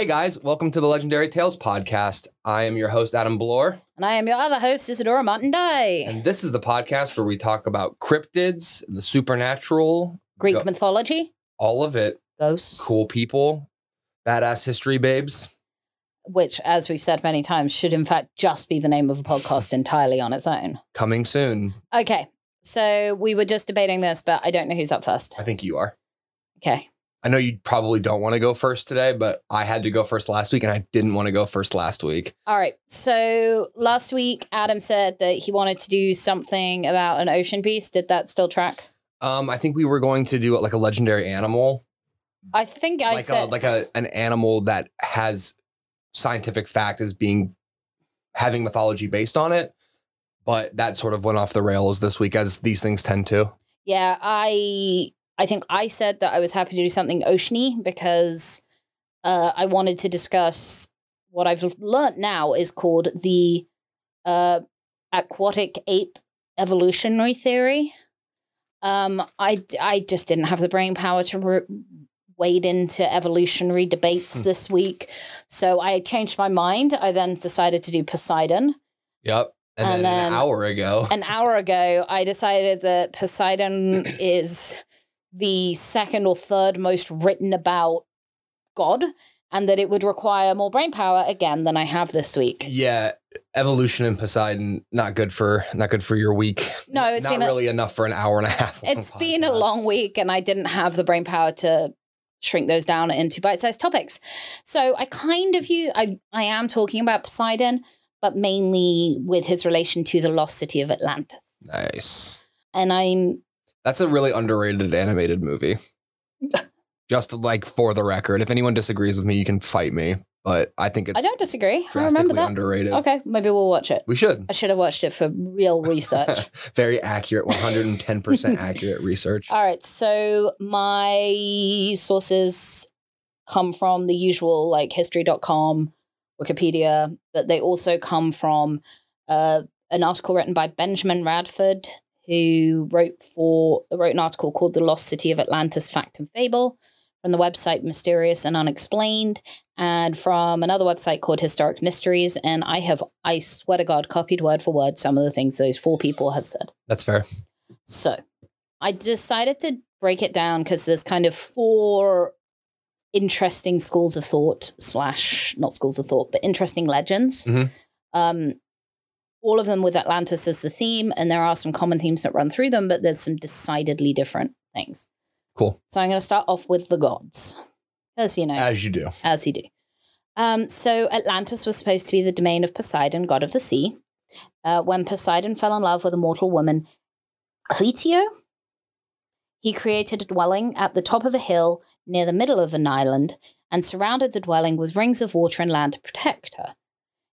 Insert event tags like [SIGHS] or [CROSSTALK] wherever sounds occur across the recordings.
Hey guys, welcome to the Legendary Tales podcast. I am your host, Adam Bloor, And I am your other host, Isadora Martin and this is the podcast where we talk about cryptids, the supernatural, Greek Go- mythology, all of it, ghosts, cool people, badass history babes. which, as we've said many times, should in fact just be the name of a podcast entirely on its own. Coming soon. Okay, so we were just debating this, but I don't know who's up first. I think you are. Okay. I know you probably don't want to go first today, but I had to go first last week and I didn't want to go first last week. All right. So last week, Adam said that he wanted to do something about an ocean beast. Did that still track? Um, I think we were going to do it like a legendary animal, I think I like a like a an animal that has scientific fact as being having mythology based on it. But that sort of went off the rails this week, as these things tend to. Yeah, I I think I said that I was happy to do something oceany because uh, I wanted to discuss what I've learnt now is called the uh, aquatic ape evolutionary theory. Um, I I just didn't have the brain power to re- wade into evolutionary debates Hmm. this week, so I changed my mind. I then decided to do Poseidon. Yep. And, And then, then- an hour ago, an hour ago, I decided that Poseidon [CLEARS THROAT] is the second or third most written about god, and that it would require more brain power again than I have this week. yeah, evolution and Poseidon not good for not good for your week. No, it's not been a- really enough for an hour and a half. It's been a long week, and I didn't have the brain power to shrink those down into bite-sized topics. So I kind of you I I am talking about Poseidon, but mainly with his relation to the lost city of Atlantis. Nice. And I'm That's a really underrated animated movie. [LAUGHS] Just like for the record, if anyone disagrees with me, you can fight me. But I think it's I don't disagree. I remember that. underrated. Okay, maybe we'll watch it. We should. I should have watched it for real [LAUGHS] research. Very accurate, 110% [LAUGHS] accurate research. All right, so my sources come from the usual like history.com, Wikipedia, but they also come from uh, an article written by Benjamin Radford, who wrote for wrote an article called "The Lost City of Atlantis: Fact and Fable" from the website Mysterious and Unexplained, and from another website called Historic Mysteries. And I have, I swear to God, copied word for word some of the things those four people have said. That's fair. So I decided to break it down because there's kind of four interesting schools of thought slash not schools of thought, but interesting legends. Mhm. Um, all of them with Atlantis as the theme, and there are some common themes that run through them, but there's some decidedly different things. Cool. So I'm going to start off with the gods, as you know, As you do. as you do. Um, so Atlantis was supposed to be the domain of Poseidon, god of the sea. Uh, when Poseidon fell in love with a mortal woman, Cleito, he created a dwelling at the top of a hill near the middle of an island and surrounded the dwelling with rings of water and land to protect her.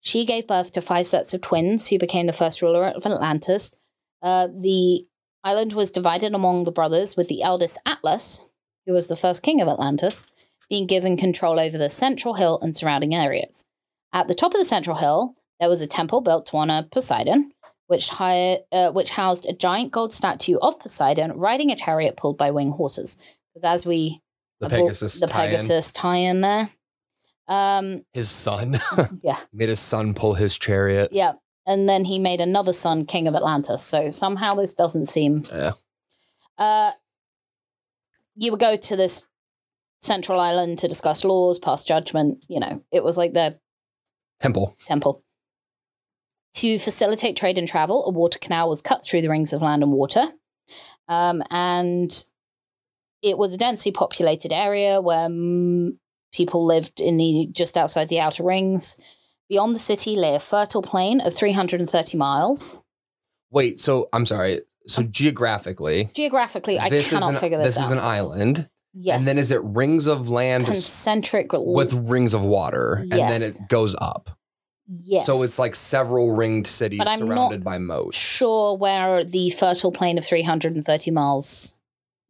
She gave birth to five sets of twins who became the first ruler of Atlantis. Uh, the island was divided among the brothers, with the eldest Atlas, who was the first king of Atlantis, being given control over the central hill and surrounding areas. At the top of the central hill, there was a temple built to honor Poseidon, which, hi- uh, which housed a giant gold statue of Poseidon riding a chariot pulled by winged horses. Because as we The Pegasus. the tie-in. Pegasus tie-in there, um, His son. [LAUGHS] yeah, Made his son pull his chariot. yeah, and then he made another son king of Atlantis. So somehow this doesn't seem Yeah. Uh, you would go to this central island to discuss laws, pass judgment. You know, it was like their Temple. temple. To facilitate trade and travel, a water canal was cut through the rings of land and water. Um, and it was a densely populated area where people lived in the just outside the outer rings. Beyond the city lay a fertile plain of 330 miles. Wait, so I'm sorry. So uh, geographically, Geographically, I this cannot an, figure this, this out. This is an island. yes. And then is it rings of land concentric with rings of water? And then it goes up. yes. So it's like several ringed cities But I'm surrounded by moats. sure where the fertile plain of 330 miles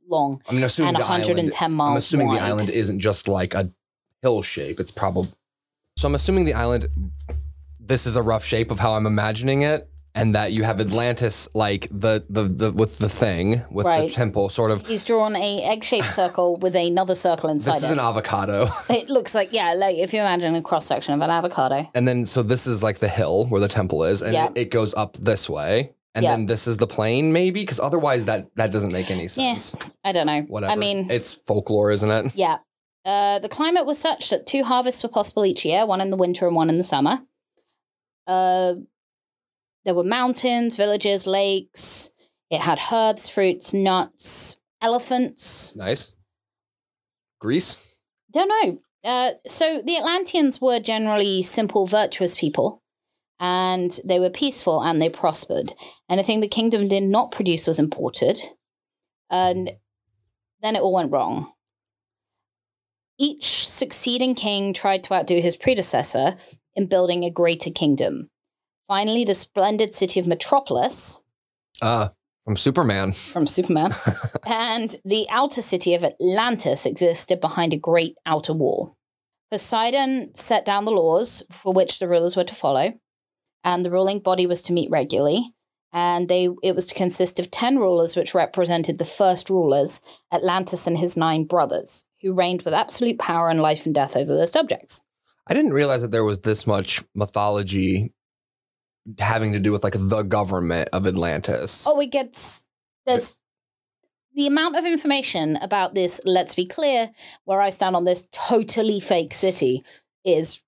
long I mean, assuming and the 110 island, miles I'm assuming wide. the island isn't just like a hill shape. It's probably. So I'm assuming the island. This is a rough shape of how I'm imagining it. and that you have Atlantis like the the, the with the thing with Right. the temple sort of. He's drawn a egg-shaped circle with another circle inside This is it. an avocado, [LAUGHS] it looks like yeah, like if you imagine a cross section of an avocado. and then so this is like the hill where the temple is, and Yeah. it, it goes up this way, and Yeah. then this is the plain, maybe because otherwise that that doesn't make any sense Yeah. sense. I don't know. Whatever. I mean, it's folklore, isn't it? yeah. Uh, the climate was such that two harvests were possible each year, one in the winter and one in the summer. Uh, there were mountains, villages, lakes. It had herbs, fruits, nuts, elephants. Nice. Greece. Don't know. Uh, so the Atlanteans were generally simple, virtuous people, and they were peaceful and they prospered. Anything the kingdom did not produce was imported, and then it all went wrong. Each succeeding king tried to outdo his predecessor in building a greater kingdom. Finally, the splendid city of Metropolis Uh, from Superman. [LAUGHS] from Superman and the outer city of Atlantis existed behind a great outer wall. Poseidon set down the laws for which the rulers were to follow, and the ruling body was to meet regularly. And they it was to consist of ten rulers, which represented the first rulers, Atlantis and his nine brothers, who reigned with absolute power and life and death over their subjects. I didn't realize that there was this much mythology having to do with like the government of Atlantis. Oh, it gets there's the amount of information about this. Let's be clear, where I stand on this totally fake city is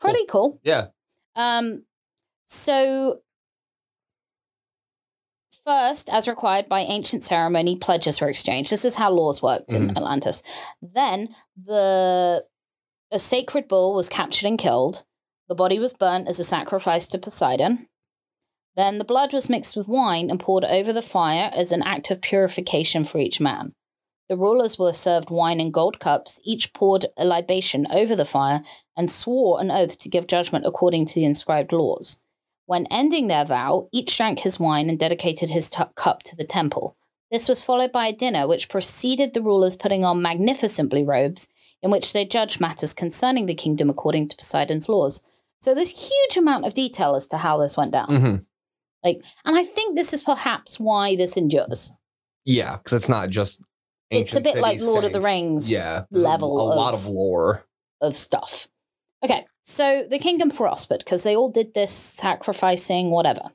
pretty cool. Yeah. Um, so first, as required by ancient ceremony, pledges were exchanged. This is how laws worked in mm. Atlantis. Then the a sacred bull was captured and killed. The body was burnt as a sacrifice to Poseidon. Then the blood was mixed with wine and poured over the fire as an act of purification for each man. The rulers were served wine in gold cups, each poured a libation over the fire and swore an oath to give judgment according to the inscribed laws. When ending their vow, each drank his wine and dedicated his tu- cup to the temple. This was followed by a dinner which preceded the rulers putting on magnificent blue robes in which they judged matters concerning the kingdom according to Poseidon's laws. So there's huge amount of detail as to how this went down. hmm Like, and I think this is perhaps why this endures. Yeah, because it's not just. it's a bit like Lord of the Rings Yeah, there's a- level A, lot of lore. of stuff. Okay, so the kingdom prospered because they all did this sacrificing, whatever.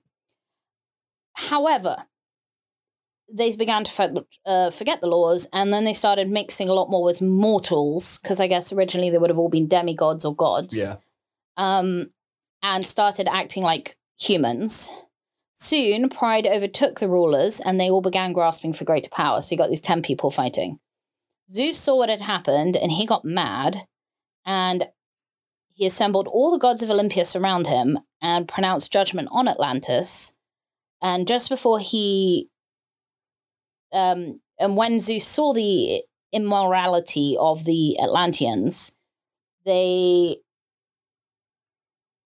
However, they began to for- uh, forget the laws and then they started mixing a lot more with mortals because I guess originally they would have all been demigods or gods. Yeah. Um, and started acting like humans. Soon, pride overtook the rulers and they all began grasping for greater power. So you got these 10 people fighting. Zeus saw what had happened and he got mad and he assembled all the gods of Olympus around him and pronounced judgment on Atlantis. And just before he, um, and when Zeus saw the immorality of the Atlanteans, they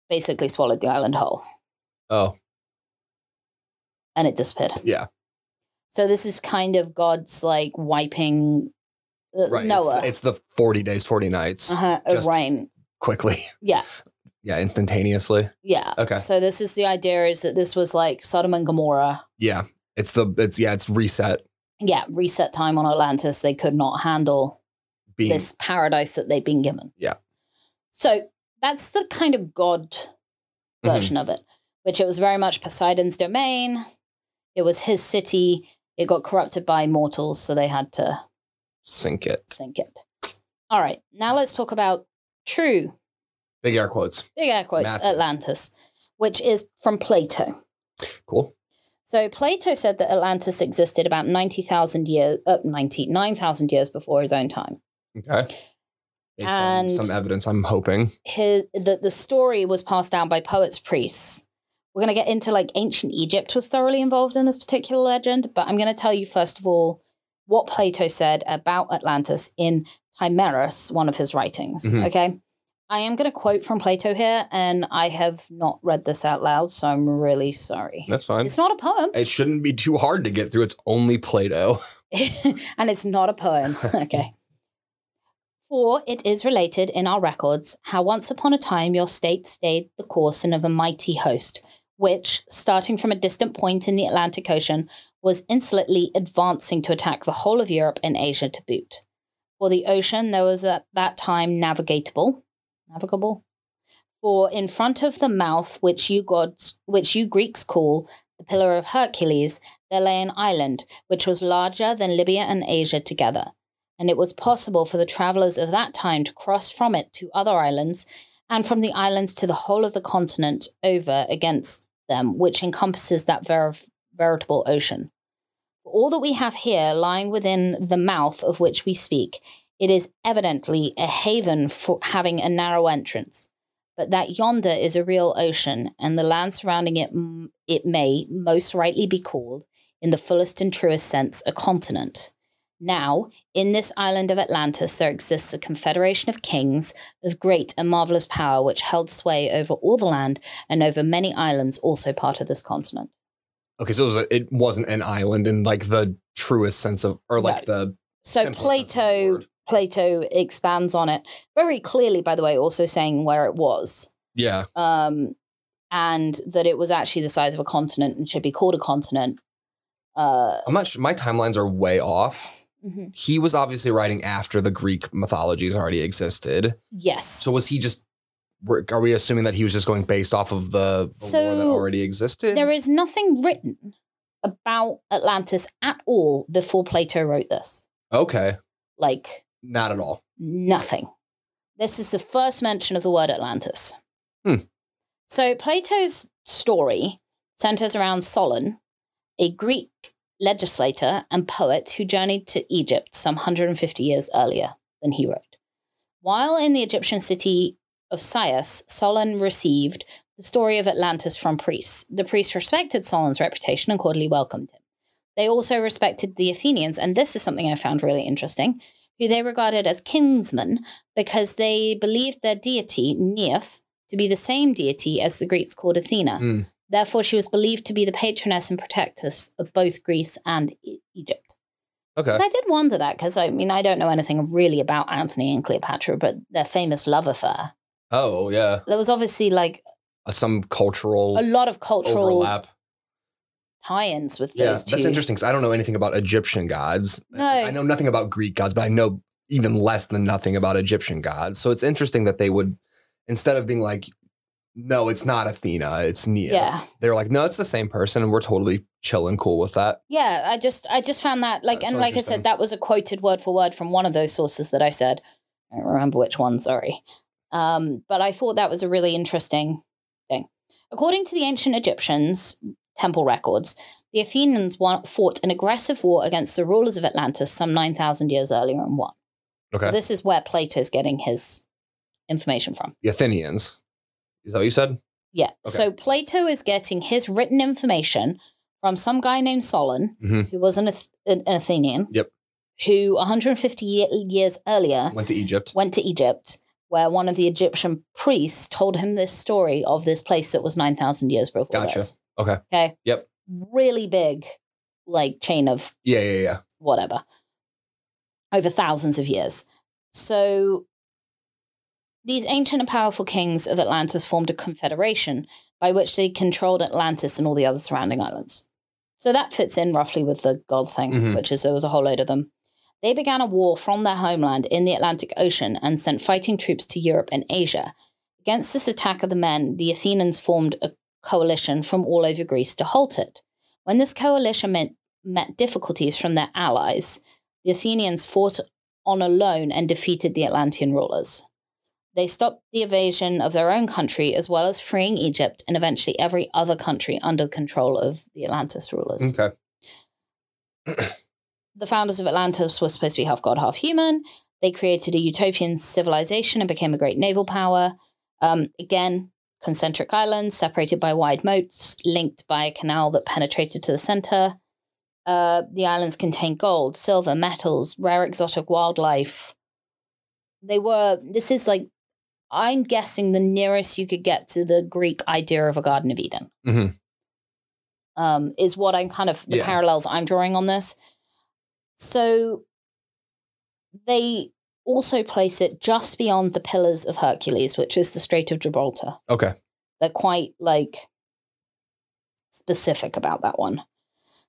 basically swallowed the island whole Oh, and it disappeared. yeah. So this is kind of God's like wiping uh, Right. Noah It's, it's the 40 days, 40 nights. uh-huh, of just- rain. Quickly. Yeah. [LAUGHS] Yeah, instantaneously. Yeah. Okay. So this is the idea is that this was like Sodom and Gomorrah. Yeah. It's the, it's, yeah, it's reset Yeah, reset time on Atlantis. They could not handle being. this paradise that they'd been given. Yeah. So that's the kind of God Mhm. version of it, which it was very much Poseidon's domain. It was his city. It got corrupted by mortals, so they had to Sink it. sink it. All right, now let's talk about true, Big air quotes. big air quotes, Massive. Atlantis, which is from Plato. Cool. So Plato said that Atlantis existed about 90,000 years, uh, 99,000 years before his own time. Okay. Based And- on some evidence, I'm hoping. his the, the story was passed down by poets priests we're going to get into like ancient egypt was thoroughly involved in this particular legend but i'm going to tell you first of all what plato said about atlantis in timaeus one of his writings Mhm. okay i am going to quote from plato here and i have not read this out loud so i'm really sorry That's fine. it's not a poem It shouldn't be too hard to get through. It's only Plato. [LAUGHS] [LAUGHS] and it's not a poem. okay. For it is related in our records how once upon a time your state stayed the coursing of a mighty host, which, starting from a distant point in the Atlantic Ocean, was insolently advancing to attack the whole of Europe and Asia to boot. For the ocean, there was at that time navigatable. Navigable? For in front of the mouth, which you gods, which you Greeks call the Pillar of Hercules, there lay an island which was larger than Libya and Asia together, and it was possible for the travelers of that time to cross from it to other islands, and from the islands to the whole of the continent over against them, which encompasses that ver- veritable ocean. All that we have here lying within the mouth of which we speak, it is evidently a haven for having a narrow entrance but that yonder is a real ocean, and the land surrounding it, it may most rightly be called, in the fullest and truest sense, a continent. Now, in this island of Atlantis, there exists a confederation of kings of great and marvelous power, which held sway over all the land and over many islands, also part of this continent. Okay, so it was a, it wasn't an island in like the truest sense of, or like No. the So simplest sense of the Plato. Plato expands on it very clearly, by the way, also saying where it was. yeah. um, and that it was actually the size of a continent and should be called a continent. Uh, I'm not sure. My timelines are way off. mhm. He was obviously writing after the Greek mythologies already existed. Yes. So was he just? Are we assuming that he was just going based off of the, the lore that already existed? There is nothing written about Atlantis at all before Plato wrote this. okay, Like, not at all. nothing. This is the first mention of the word Atlantis. Hmm. So Plato's story centers around Solon, a Greek legislator and poet who journeyed to Egypt some 150 years earlier than he wrote. While in the Egyptian city of Sais, Solon received the story of Atlantis from priests. The priests respected Solon's reputation and cordially welcomed him. They also respected the Athenians, and this is something I found really interesting, who they regarded as kinsmen because they believed their deity, Neith, to be the same deity as the Greeks called Athena. Hmm. Therefore, she was believed to be the patroness and protectress of both Greece and E- Egypt. Okay. I did wonder that because I mean, I don't know anything really about Anthony and Cleopatra, but their famous love affair. Oh yeah. There was obviously like Uh, Some cultural a lot of cultural overlap. tie-ins with Yeah, those two. that's interesting because I don't know anything about Egyptian gods. No. I know nothing about Greek gods, but I know even less than nothing about Egyptian gods. So it's interesting that they would, instead of being like, no, it's not Athena, it's Nia. Yeah, They're like, no, it's the same person, and we're totally chill and cool with that. yeah. I just, I just found that like, That's and so like I said, that was a quoted word for word from one of those sources that I said. I don't remember which one. Sorry, um, but I thought that was a really interesting thing. According to the ancient Egyptians temple records, the Athenians won, fought an aggressive war against the rulers of Atlantis some nine thousand years earlier and won. Okay. So this is where Plato's getting his information from. the Athenians. Is that what you said? Yeah. Okay. So Plato is getting his written information from some guy named Solon, Mhm. who was an, Ath- an Athenian. Yep. Who 150 ye- years earlier Went to Egypt. went to Egypt, where one of the Egyptian priests told him this story of this place that was 9,000 years before Gotcha. this. Okay. Okay. Yep. Really big, like chain of Yeah, yeah, yeah. whatever over thousands of years. So these ancient and powerful kings of Atlantis formed a confederation by which they controlled Atlantis and all the other surrounding islands. So that fits in roughly with the god thing, Mhm. which is there was a whole load of them. They began a war from their homeland in the Atlantic Ocean and sent fighting troops to Europe and Asia. Against this attack of the men, the Athenians formed a coalition from all over Greece to halt it. When this coalition met, met difficulties from their allies, the Athenians fought on alone and defeated the Atlantean rulers. They stopped the invasion of their own country as well as freeing Egypt and eventually every other country under control of the Atlantis rulers. Okay. [CLEARS THROAT] The founders of Atlantis were supposed to be half god, half human. They created a utopian civilization and became a great naval power. Um, again, concentric islands separated by wide moats, linked by a canal that penetrated to the center. Uh, the islands contained gold, silver, metals, rare exotic wildlife. They were, this is like, I'm guessing the nearest you could get to the Greek idea of a Garden of Eden. Mhm. Um, is what I'm kind of, the Yeah. parallels I'm drawing on this. So they also place it just beyond the Pillars of Hercules, which is the Strait of Gibraltar. Okay. They're quite like specific about that one.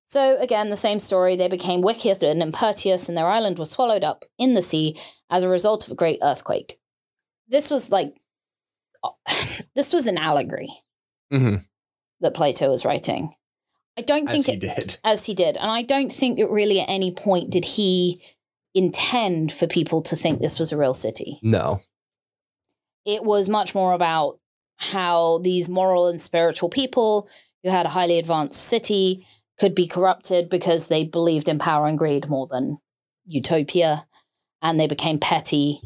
So again, the same story. They became wicked and impetuous, and their island was swallowed up in the sea as a result of a great earthquake. This was like, [SIGHS] this was an allegory hmm that Plato was writing. I don't As think he it, did. [LAUGHS] as he did, and I don't think that really at any point did he intend for people to think this was a real city. No. It was much more about how these moral and spiritual people who had a highly advanced city could be corrupted because they believed in power and greed more than utopia and they became petty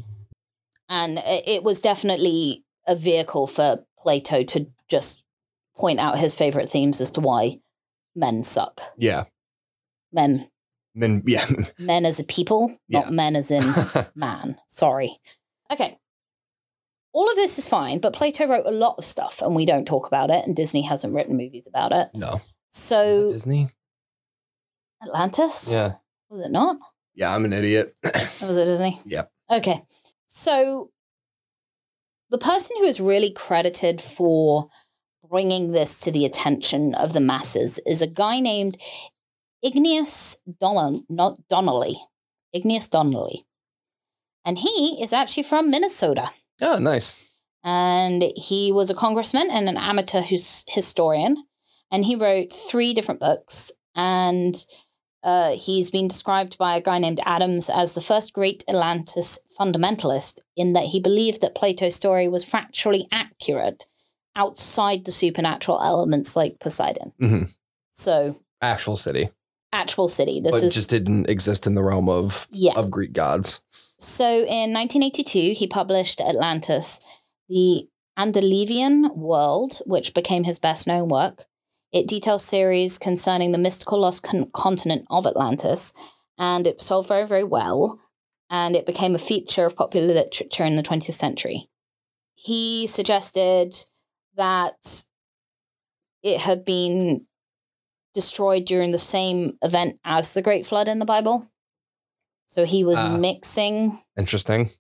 and it was definitely a vehicle for plato to just point out his favorite themes as to why men suck Yeah. men Men, yeah. [LAUGHS] men as a people not Yeah. men as in [LAUGHS] man. Sorry. Okay. All of this is fine, but Plato wrote a lot of stuff and we don't talk about it, and Disney hasn't written movies about it. no. So, Disney? Atlantis? Yeah. Was it not? Yeah, I'm an idiot. Or was it Disney? [LAUGHS] Yep. Okay. So, the person who is really credited for bringing this to the attention of the masses is a guy named Ignatius not Donnelly. Ignatius Donnelly. And he is actually from Minnesota. oh, nice. and he was a congressman and an amateur his- historian and he wrote three different books and uh, he's been described by a guy named adams as the first great atlantis fundamentalist in that he believed that plato's story was factually accurate outside the supernatural elements like poseidon hmm so Actual city. actual city this but is just didn't exist in the realm of, yeah of Greek gods. So in 1982, he published Atlantis, the Antediluvian World, which became his best known work. It details theories concerning the mystical lost con- continent of Atlantis, and it sold very, very well. And it became a feature of popular literature in the 20th century. He suggested that it had been destroyed during the same event as the Great Flood in the Bible. So he was Ah. mixing Interesting.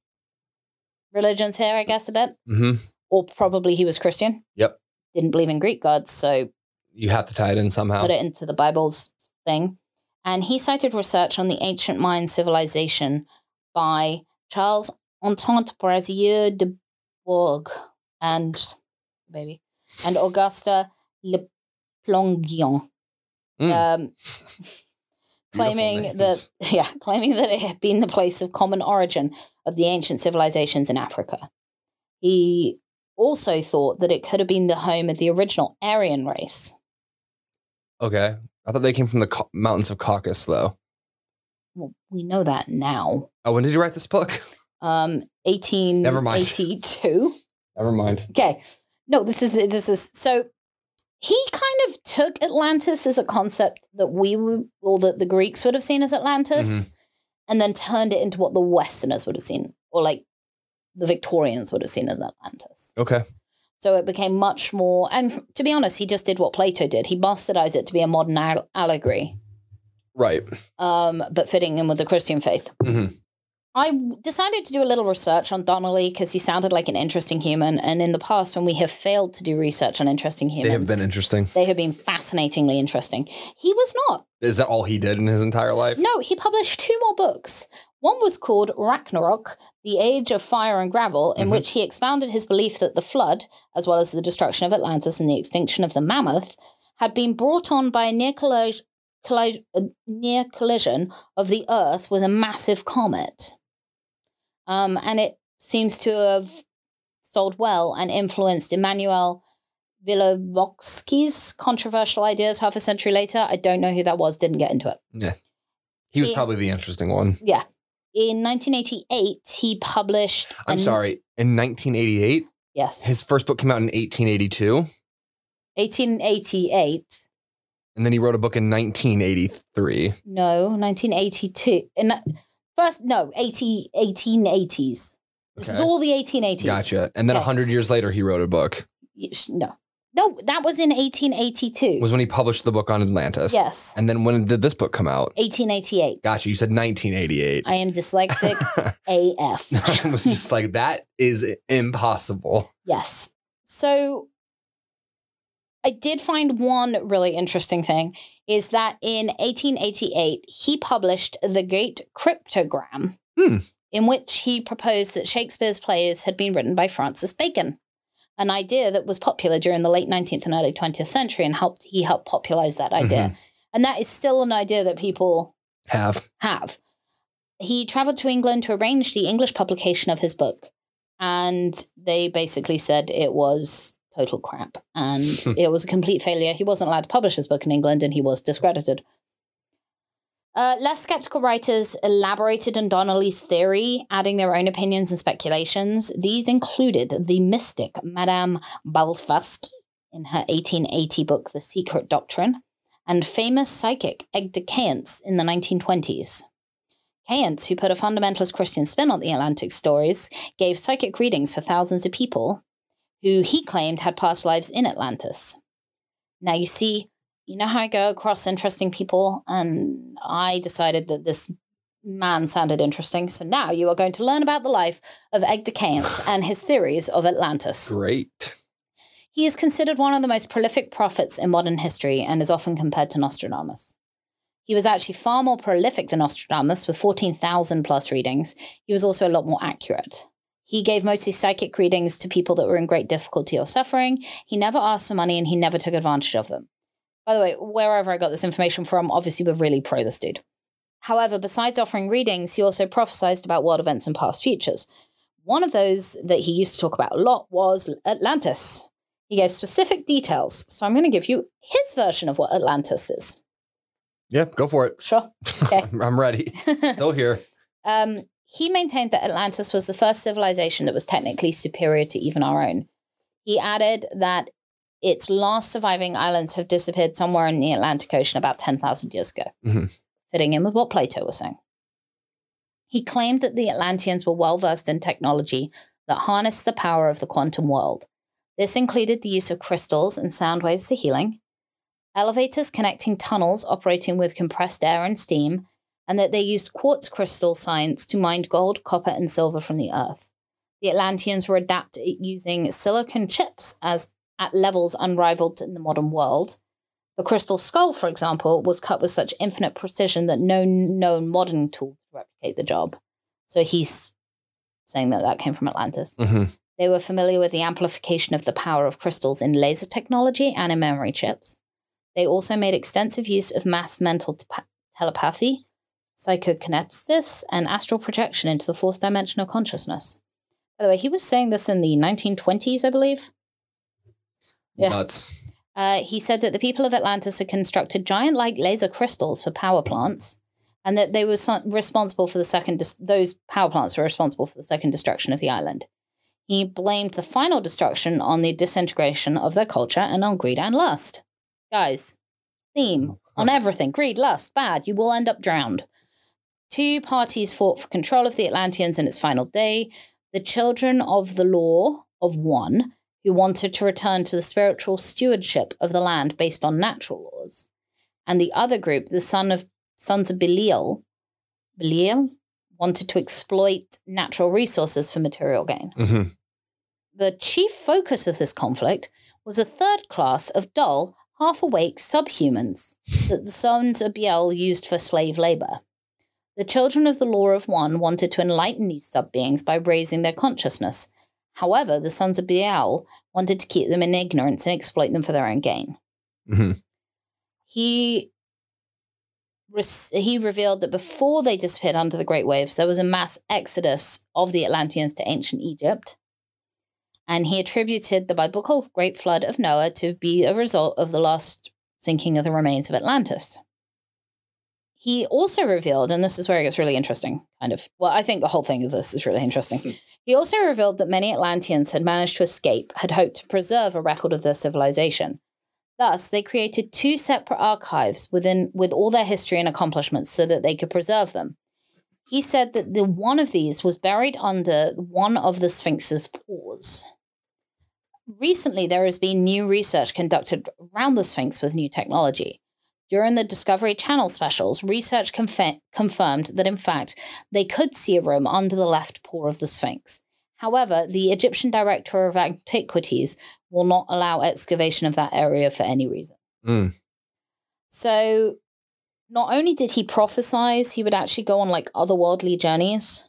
religions here, I guess, a bit. hmm Or probably he was Christian. Yep. Didn't believe in Greek gods, so You have to tie it in somehow. put it into the Bible's thing. And he cited research on the ancient Mayan civilization by Charles Étienne Brasseur de Bourg and baby and Augusta Le Plongeon. Mm. Um, [LAUGHS] claiming that [LAUGHS] yeah, claiming that it had been the place of common origin of the ancient civilizations in Africa. He also thought that it could have been the home of the original Aryan race. Okay. I thought they came from the Cau- mountains of Caucasus, though. Well, we know that now. Oh, when did you write this book? Um, eighteen. Never mind. 1882. [LAUGHS] Never mind. Okay. No, this is this is so he kind of took Atlantis as a concept that we would or that the Greeks would have seen as Atlantis and then turned it into what the Westerners would have seen or like the Victorians would have seen as Atlantis. Okay. So it became much more and to be honest, he just did what Plato did. He bastardized it to be a modern al- allegory, Right. um, but fitting in with the Christian faith. hmm I decided to do a little research on Donnelly because he sounded like an interesting human. And in the past, when we have failed to do research on interesting humans, They have been interesting. they have been fascinatingly interesting. He was not. Is that all he did in his entire life? No, he published two more books. One was called Ragnarok, The Age of Fire and Gravel, in Mhm. which he expounded his belief that the flood, as well as the destruction of Atlantis and the extinction of the mammoth, had been brought on by a near, colli- colli- a near collision of the Earth with a massive comet. Um, and it seems to have sold well and influenced Emmanuel Velikovsky's controversial ideas half a century later. I don't know who that was, didn't get into it. Yeah. He was probably the interesting one. Yeah. In 1988, he published. I'm an- sorry. In 1988, Yes. his first book came out in 1882, 1888. and then he wrote a book in 1983. No, 1982. In first, no, 80, 1880s. This is all the 1880s. Gotcha. And then a Okay. 100 years later, he wrote a book. No. No, that was in 1882. Was when he published the book on Atlantis. yes. And then when did this book come out? 1888. Gotcha. You said 1988. I am dyslexic [LAUGHS] AF. [LAUGHS] I was just like, that is impossible. Yes. So I did find one really interesting thing is that in 1888 he published The Great Cryptogram, Hmm. in which he proposed that Shakespeare's plays had been written by Francis Bacon, an idea that was popular during the late 19th and early 20th century, and helped he helped popularize that idea. Mhm. And that is still an idea that people Have. have. He traveled to England to arrange the English publication of his book, and they basically said it was total crap and [LAUGHS] it was a complete failure. He wasn't allowed to publish his book in England and he was discredited. Uh, less skeptical writers elaborated on Donnelly's theory, adding their own opinions and speculations. These included the mystic Madame Balfast in her 1880 book, The Secret Doctrine, and famous psychic Egde Cayence in the 1920s. Cayence, who put a fundamentalist Christian spin on the Atlantic stories, gave psychic readings for thousands of people who he claimed had past lives in Atlantis. Now, you see, you know how I go across interesting people, and I decided that this man sounded interesting. So now you are going to learn about the life of Egde Cayence [LAUGHS] and his theories of Atlantis. Great. He is considered one of the most prolific prophets in modern history and is often compared to Nostradamus. He was actually far more prolific than Nostradamus with 14,000 plus readings. He was also a lot more accurate. He gave mostly psychic readings to people that were in great difficulty or suffering. He never asked for money and he never took advantage of them. By the way, wherever I got this information from, obviously we're really pro this dude. However, besides offering readings, he also prophesied about world events and past futures. One of those that he used to talk about a lot was Atlantis. He gave specific details, so I'm going to give you his version of what Atlantis is. Yeah, go for it. Sure. [LAUGHS] Okay. I'm ready. [LAUGHS] Still here. um, he maintained that Atlantis was the first civilization that was technically superior to even our own. He added that its last surviving islands have disappeared somewhere in the Atlantic Ocean about 10,000 years ago, Mhm. fitting in with what Plato was saying. He claimed that the Atlanteans were well versed in technology that harnessed the power of the quantum world. This included the use of crystals and sound waves for healing, elevators connecting tunnels operating with compressed air and steam, and that they used quartz crystal science to mine gold, copper, and silver from the earth. The Atlanteans were adept at using silicon chips as at levels unrivaled in the modern world. The crystal skull, for example, was cut with such infinite precision that no known modern tool could replicate the job. So he's saying that that came from Atlantis. hmm They were familiar with the amplification of the power of crystals in laser technology and in memory chips. They also made extensive use of mass mental te- telepathy, psychokinesis, and astral projection into the fourth dimension of consciousness. By the way, he was saying this in the 1920s, I believe. Yeah. Nuts. Uh, he said that the people of Atlantis had constructed giant like laser crystals for power plants and that they were responsible for the second, dis- those power plants were responsible for the second destruction of the island. He blamed the final destruction on the disintegration of their culture and on greed and lust. Guys, theme on everything greed, lust, bad, you will end up drowned. Two parties fought for control of the Atlanteans in its final day. The children of the law of one who wanted to return to the spiritual stewardship of the land based on natural laws, and the other group, the son of sons of Belial, Belial wanted to exploit natural resources for material gain. hmm The chief focus of this conflict was a third class of dull, half awake subhumans that the sons of Belial used for slave labor. The children of the law of one wanted to enlighten these sub beings by raising their consciousness. However, the sons of Belial wanted to keep them in ignorance and exploit them for their own gain. hmm He he revealed that before they disappeared under the great waves, there was a mass exodus of the Atlanteans to ancient Egypt. And he attributed the biblical great flood of Noah to be a result of the last sinking of the remains of Atlantis. He also revealed, and this is where it gets really interesting, kind of. Well, I think the whole thing of this is really interesting. Hmm. He also revealed that many Atlanteans had managed to escape, had hoped to preserve a record of their civilization. Thus, they created two separate archives within with all their history and accomplishments so that they could preserve them. He said that the one of these was buried under one of the Sphinx's paws. Recently, there has been new research conducted around the Sphinx with new technology. During the Discovery Channel specials, research conf- confirmed that in fact they could see a room under the left paw of the Sphinx. However, the Egyptian Director of Antiquities will not allow excavation of that area for any reason. Mm. So, not only did he prophesize, he would actually go on like otherworldly journeys.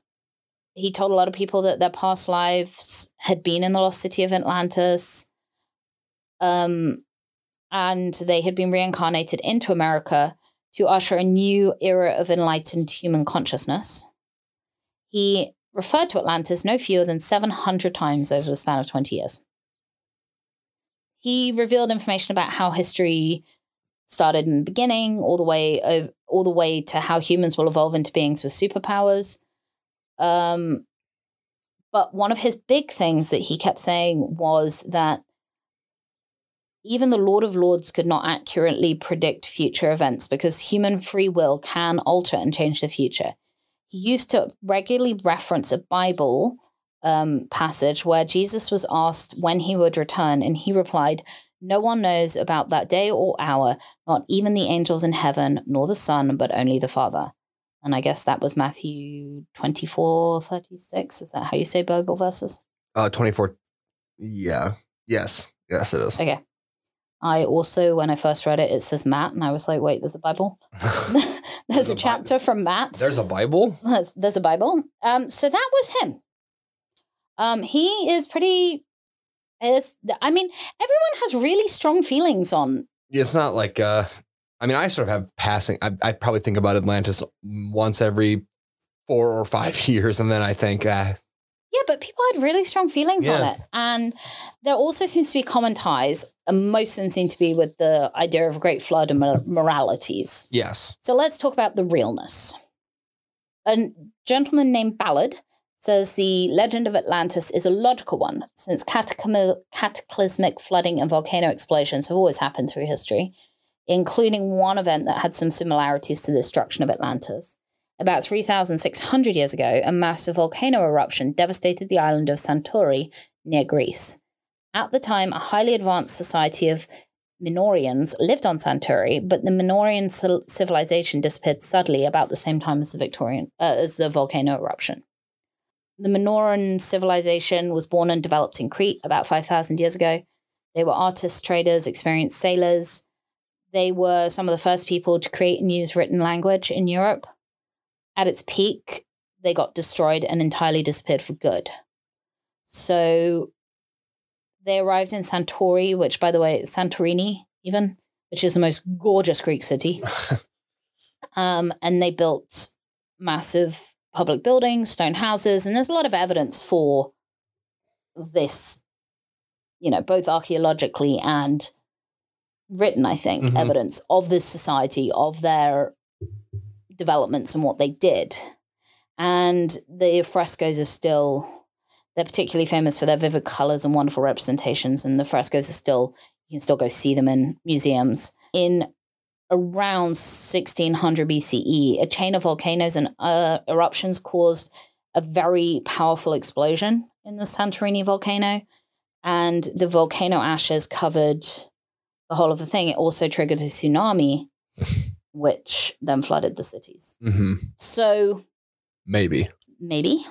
He told a lot of people that their past lives had been in the lost city of Atlantis. Um, and they had been reincarnated into America to usher a new era of enlightened human consciousness. He referred to Atlantis no fewer than 700 times over the span of 20 years. He revealed information about how history started in the beginning, all the way all the way to how humans will evolve into beings with superpowers. Um, but one of his big things that he kept saying was that even the Lord of Lords could not accurately predict future events because human free will can alter and change the future. He used to regularly reference a Bible um, passage where Jesus was asked when he would return, and he replied, No one knows about that day or hour, not even the angels in heaven, nor the Son, but only the Father. And I guess that was Matthew 24, 36. Is that how you say Bible verses? Uh, 24. Yeah. Yes. Yes, it is. Okay. I also, when I first read it, it says Matt, and I was like, wait, there's a Bible. [LAUGHS] [LAUGHS] there's, there's, a, a chapter from Matt. There's a Bible. [LAUGHS] There's, there's a Bible. Um, so that was him. Um, he is pretty. Is I mean, everyone has really strong feelings on. It's not like. uh I mean, I sort of have passing. I, I probably think about Atlantis once every four or five years, and then I think, uh, yeah, but people had really strong feelings yeah. on it. And there also seems to be common ties, and most of them seem to be with the idea of a great flood and moralities. Yes. So let's talk about the realness. A gentleman named Ballard says the legend of Atlantis is a logical one, since cataclysmic flooding and volcano explosions have always happened through history, including one event that had some similarities to the destruction of Atlantis. About 3,600 years ago, a massive volcano eruption devastated the island of Santorini near Greece. At the time, a highly advanced society of Minorians lived on Santorini, but the Minorian civilization disappeared suddenly about the same time as the Victorian uh, as the volcano eruption. The Minoan civilization was born and developed in Crete about 5,000 years ago. They were artists, traders, experienced sailors. They were some of the first people to create and use written language in Europe. At its peak, they got destroyed and entirely disappeared for good. So they arrived in Santori, which, by the way, is Santorini, even, which is the most gorgeous Greek city. [LAUGHS] um, and they built massive public buildings, stone houses, and there's a lot of evidence for this, you know, both archaeologically and written, I think, mm-hmm. evidence of this society, of their developments and what they did. And the frescoes are still, they're particularly famous for their vivid colors and wonderful representations. And the frescoes are still, you can still go see them in museums. In around 1600 BCE, a chain of volcanoes and uh, eruptions caused a very powerful explosion in the Santorini volcano. And the volcano ashes covered the whole of the thing. It also triggered a tsunami [LAUGHS] which then flooded the cities. Mm-hmm. So maybe, maybe.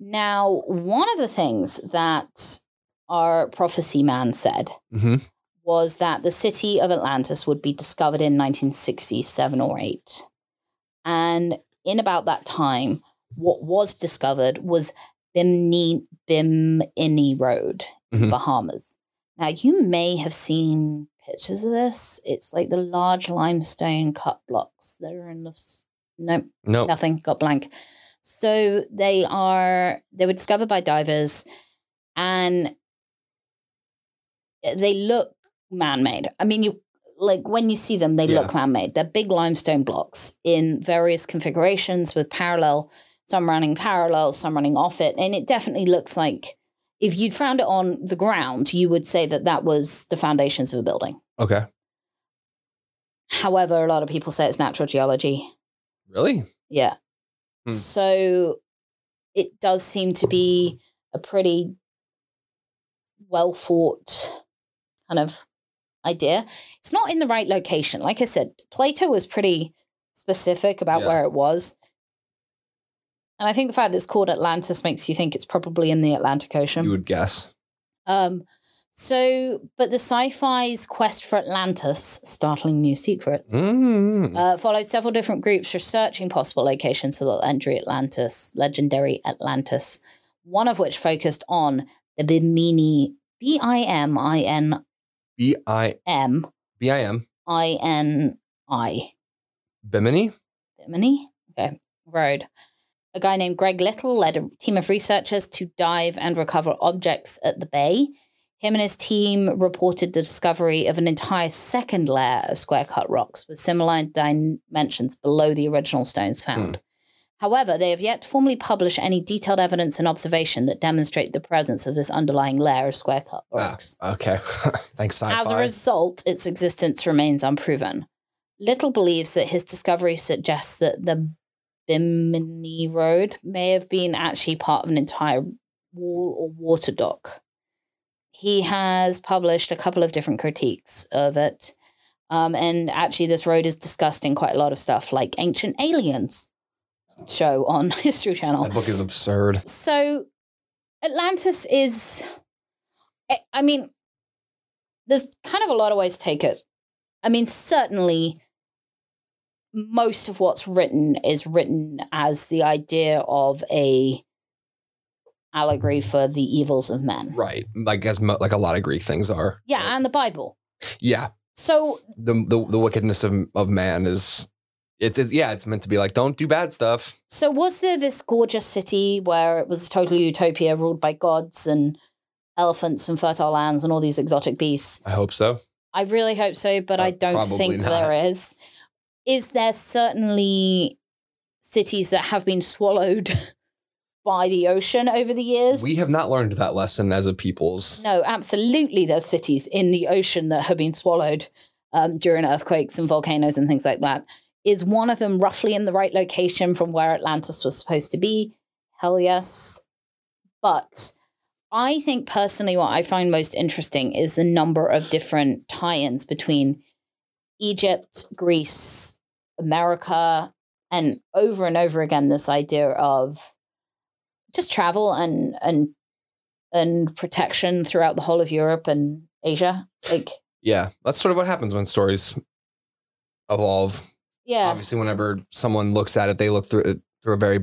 Now, one of the things that our prophecy man said mm-hmm. was that the city of Atlantis would be discovered in 1967 or 8. And in about that time, what was discovered was Bimini, Bimini Road mm-hmm. Bahamas. Now, you may have seen pictures of this. It's like the large limestone cut blocks that are in the no, nope. nothing, got blank. So they are they were discovered by divers and eh, they look man-made. I mean you like when you see them, they yeah. look man-made. They're big limestone blocks in various configurations with parallel, some running parallel, some running off it, and it definitely looks like if you'd found it on the ground, you would say that that was the foundations of a building. Okay. However, a lot of people say it's natural geology. Really? Yeah. Hmm. So it does seem to be a pretty well thought kind of idea. It's not in the right location. Like I said, Plato was pretty specific about yeah. where it was. And I think the fact that it's called Atlantis makes you think it's probably in the Atlantic Ocean. You would guess. Um, so, but the sci-fi's quest for Atlantis, startling new secrets, Mm. uh, followed several different groups researching possible locations for the legendary Atlantis, legendary Atlantis. One of which focused on the Bimini, B I M I N B I M B I M. I N I Bimini? Bimini, okay, road. A guy named Greg Little led a team of researchers to dive and recover objects at the bay. Him and his team reported the discovery of an entire second layer of square cut rocks with similar dimensions below the original stones found. However, they have yet to formally publish any detailed evidence and observation that demonstrate the presence of this underlying layer of square cut Ah, rocks. Okay. [LAUGHS] Thanks, sci-fi. As a result, its existence remains unproven. Little believes that his discovery suggests that the Bimini Road may have been actually part of an entire wall or water dock. He has published a couple of different critiques of it. Um, and actually, this road is discussed in quite a lot of stuff like Ancient Aliens show on [LAUGHS] History Channel. that book is absurd. So Atlantis is I- I mean there's kind of a lot of ways to take it. I mean certainly most of what's written is written as the idea of a allegory for the evils of men. Right. Like as mo- like a lot of Greek things are. Yeah, and the Bible. Yeah. So The the, the wickedness of, of man is it's, it's yeah, it's meant to be like don't do bad stuff. so was there this gorgeous city where it was a total utopia ruled by gods and elephants and fertile lands and all these exotic beasts? I hope so. I really hope so, but Uh, I don't think not. there is. Is there certainly cities that have been swallowed [LAUGHS] by the ocean over the years? We have not learned that lesson as a peoples. no, absolutely. There's cities in the ocean that have been swallowed um, during earthquakes and volcanoes and things like that. Is one of them roughly in the right location from where Atlantis was supposed to be? Hell yes. But I think personally, what I find most interesting is the number of different tie ins between Egypt, Greece, America, and over and over again, this idea of just travel and, and, and protection throughout the whole of Europe and Asia. Like, Yeah, that's sort of what happens when stories evolve. yeah. Obviously, whenever someone looks at it, they look through it through a very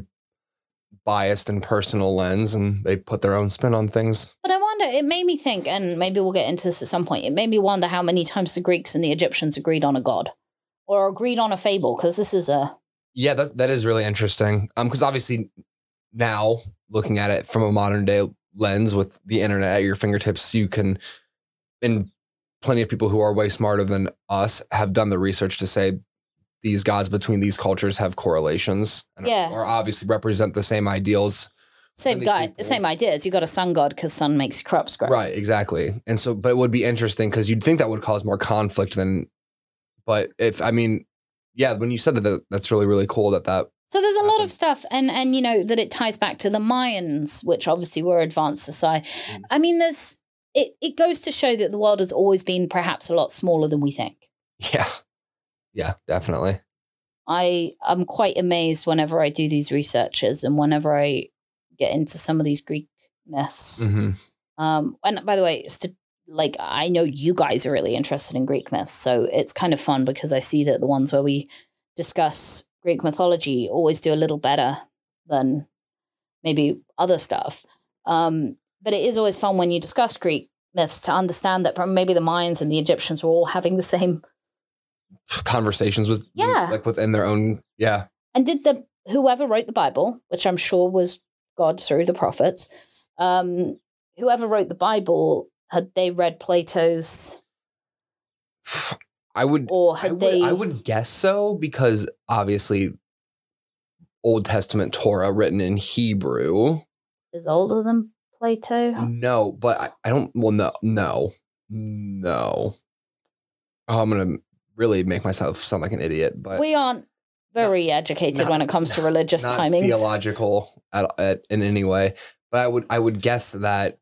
biased and personal lens, and they put their own spin on things. But I wonder, it made me think, and maybe we'll get into this at some point. It made me wonder how many times the Greeks and the Egyptians agreed on a god or agreed on a fable, because this is a Yeah, that that is really interesting. Um, because obviously now looking at it from a modern day lens with the internet at your fingertips, you can, and plenty of people who are way smarter than us have done the research to say these gods between these cultures have correlations, and Yeah. or obviously represent the same ideals. same guy, people- same ideas. You got a sun god because sun makes crops grow. Right, exactly. And so, but it would be interesting because you'd think that would cause more conflict than, but if I mean, yeah, when you said that, that that's really really cool that that So there's a lot of stuff, and and you know that it ties back to the Mayans, which obviously were advanced society. Mm. I mean, there's it. It goes to show that the world has always been perhaps a lot smaller than we think. [LAUGHS] yeah, yeah, definitely. I am quite amazed whenever I do these researches and whenever I get into some of these Greek myths. hmm Um, and by the way, st- like I know you guys are really interested in Greek myths, so it's kind of fun because I see that the ones where we discuss Greek mythology always do a little better than maybe other stuff. Um, but it is always fun when you discuss Greek myths to understand that maybe the Mayans and the Egyptians were all having the same. Conversations with Yeah. like within their own yeah And did the whoever wrote the Bible, which I'm sure was God through the prophets, um, whoever wrote the Bible had they read Plato's I would or I had would, they I would guess so because obviously Old Testament Torah written in Hebrew. is older than Plato? No, but I, I don't. Well, no, no, no. Oh, I'm gonna really make myself sound like an idiot, but we aren't very educated not- when it comes to religious not timings. theological at, at, in any way. But I would I would guess that,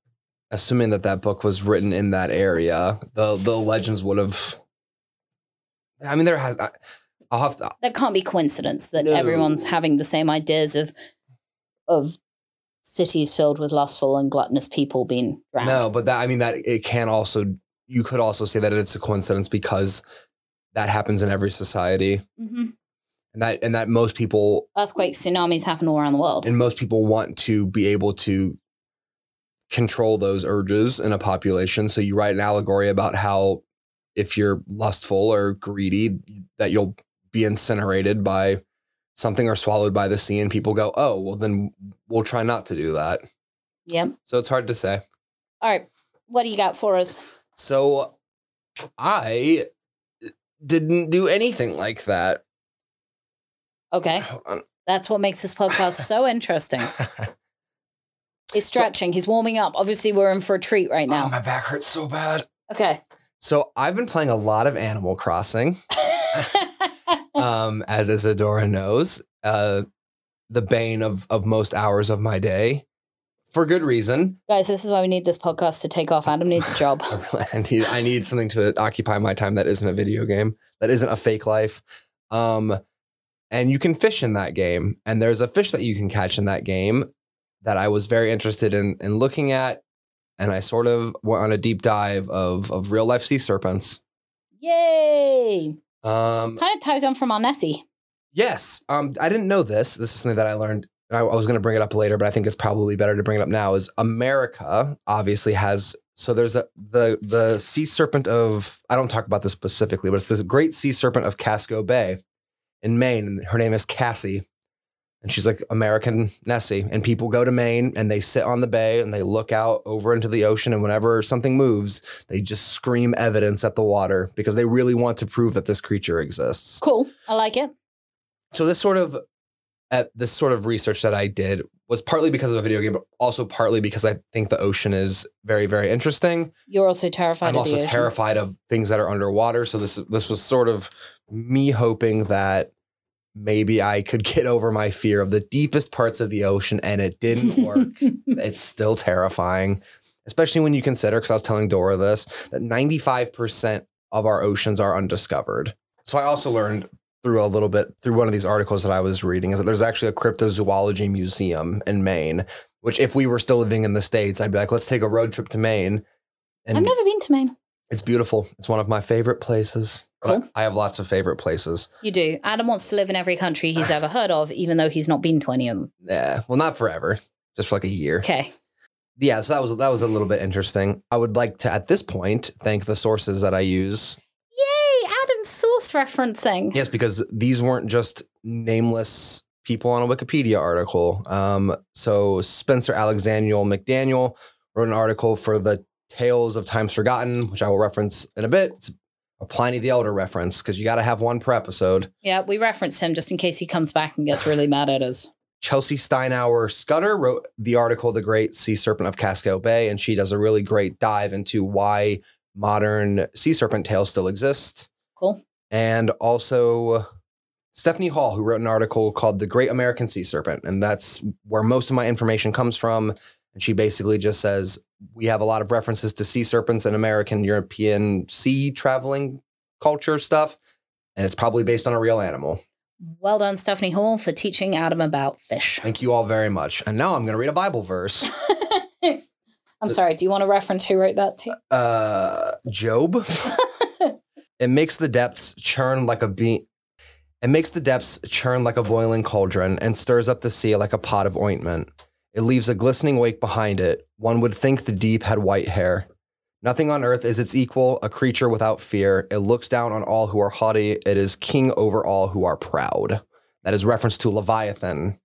assuming that that book was written in that area, the the legends would have. I mean, there has. I, I'll have to. that can't be coincidence that No. everyone's having the same ideas of of cities filled with lustful and gluttonous people being drowned. No, but that I mean that it can also you could also say that it's a coincidence because that happens in every society. hmm And that and that most people Earthquakes, tsunamis happen all around the world. and most people want to be able to control those urges in a population. So you write an allegory about how if you're lustful or greedy, that you'll be incinerated by something or swallowed by the sea, and people go, "Oh, well, then we'll try not to do that." Yep. So it's hard to say. All right. What do you got for us? So I didn't do anything like that. Okay. That's what makes this podcast so interesting. [LAUGHS] He's stretching. He's warming up. Obviously, we're in for a treat right Oh, now. my back hurts so bad. Okay. So I've been playing a lot of Animal Crossing. [LAUGHS] um, as Isadora knows, uh, the bane of of most hours of my day, for good reason. Guys, this is why we need this podcast to take off. Adam needs a job. I, [LAUGHS] I need I need something to occupy my time that isn't a video game, that isn't a fake life. Um, and you can fish in that game, and there's a fish that you can catch in that game that I was very interested in in looking at, and I sort of went on a deep dive of of real life sea serpents. Yay! Um, Kind of ties on from our Nessie. Yes. Um, I didn't know this. This is something that I learned. I, I was going to bring it up later, but I think it's probably better to bring it up now. Is America obviously has so there's a the the sea serpent of I don't talk about this specifically, but it's this great sea serpent of Casco Bay in Maine. And her name is Cassie, and she's like American Nessie. And people go to Maine and they sit on the bay and they look out over into the ocean. And whenever something moves, they just scream evidence at the water because they really want to prove that this creature exists Cool. I like it. so this sort of uh, this sort of research that I did was partly because of a video game, but also partly because I think the ocean is very, very interesting. You're also terrified I'm of also the ocean. terrified of things that are underwater. So this this was sort of me hoping that maybe I could get over my fear of the deepest parts of the ocean, and it didn't work. [LAUGHS] it's still terrifying, especially when you consider. Because I was telling Dora this that 95 percent of our oceans are undiscovered. So I also learned through a little bit through one of these articles that I was reading is that there's actually a cryptozoology museum in Maine. Which, if we were still living in the states, I'd be like, let's take a road trip to Maine. And I've never been to Maine. it's beautiful. It's one of my favorite places. Cool. I have lots of favorite places. You do. Adam wants to live in every country he's ever heard of, even though he's not been to any of them. [SIGHS] Yeah, well, not forever, just for like a year. Okay. Yeah, so that was that was a little bit interesting. I would like to, at this point, thank the sources that I use. Referencing. Yes, because these weren't just nameless people on a Wikipedia article. Um, so Spencer Alexander McDaniel wrote an article for the Tales of Times Forgotten, which I will reference in a bit. It's a Pliny the Elder reference because you got to have one per episode. Yeah, we referenced him just in case he comes back and gets really mad at us. Chelsea Steinauer Scudder wrote the article, The Great Sea Serpent of Casco Bay, and she does a really great dive into why modern sea serpent tales still exist. Cool. And also Stephanie Hall, who wrote an article called The Great American Sea Serpent. And that's where most of my information comes from. And she basically just says, we have a lot of references to sea serpents and American, European sea traveling culture stuff. And it's probably based on a real animal. Well done, Stephanie Hall, for teaching Adam about fish. Thank you all very much. And now I'm going to read a Bible verse. [LAUGHS] I'm sorry, do you want to reference who wrote that too? uh Job. [LAUGHS] it makes the depths churn like a bean. It makes the depths churn like a boiling cauldron and stirs up the sea like a pot of ointment. It leaves a glistening wake behind it. One would think the deep had white hair. Nothing on earth is its equal, a creature without fear. It looks down on all who are haughty. It is king over all who are proud. That is reference to Leviathan,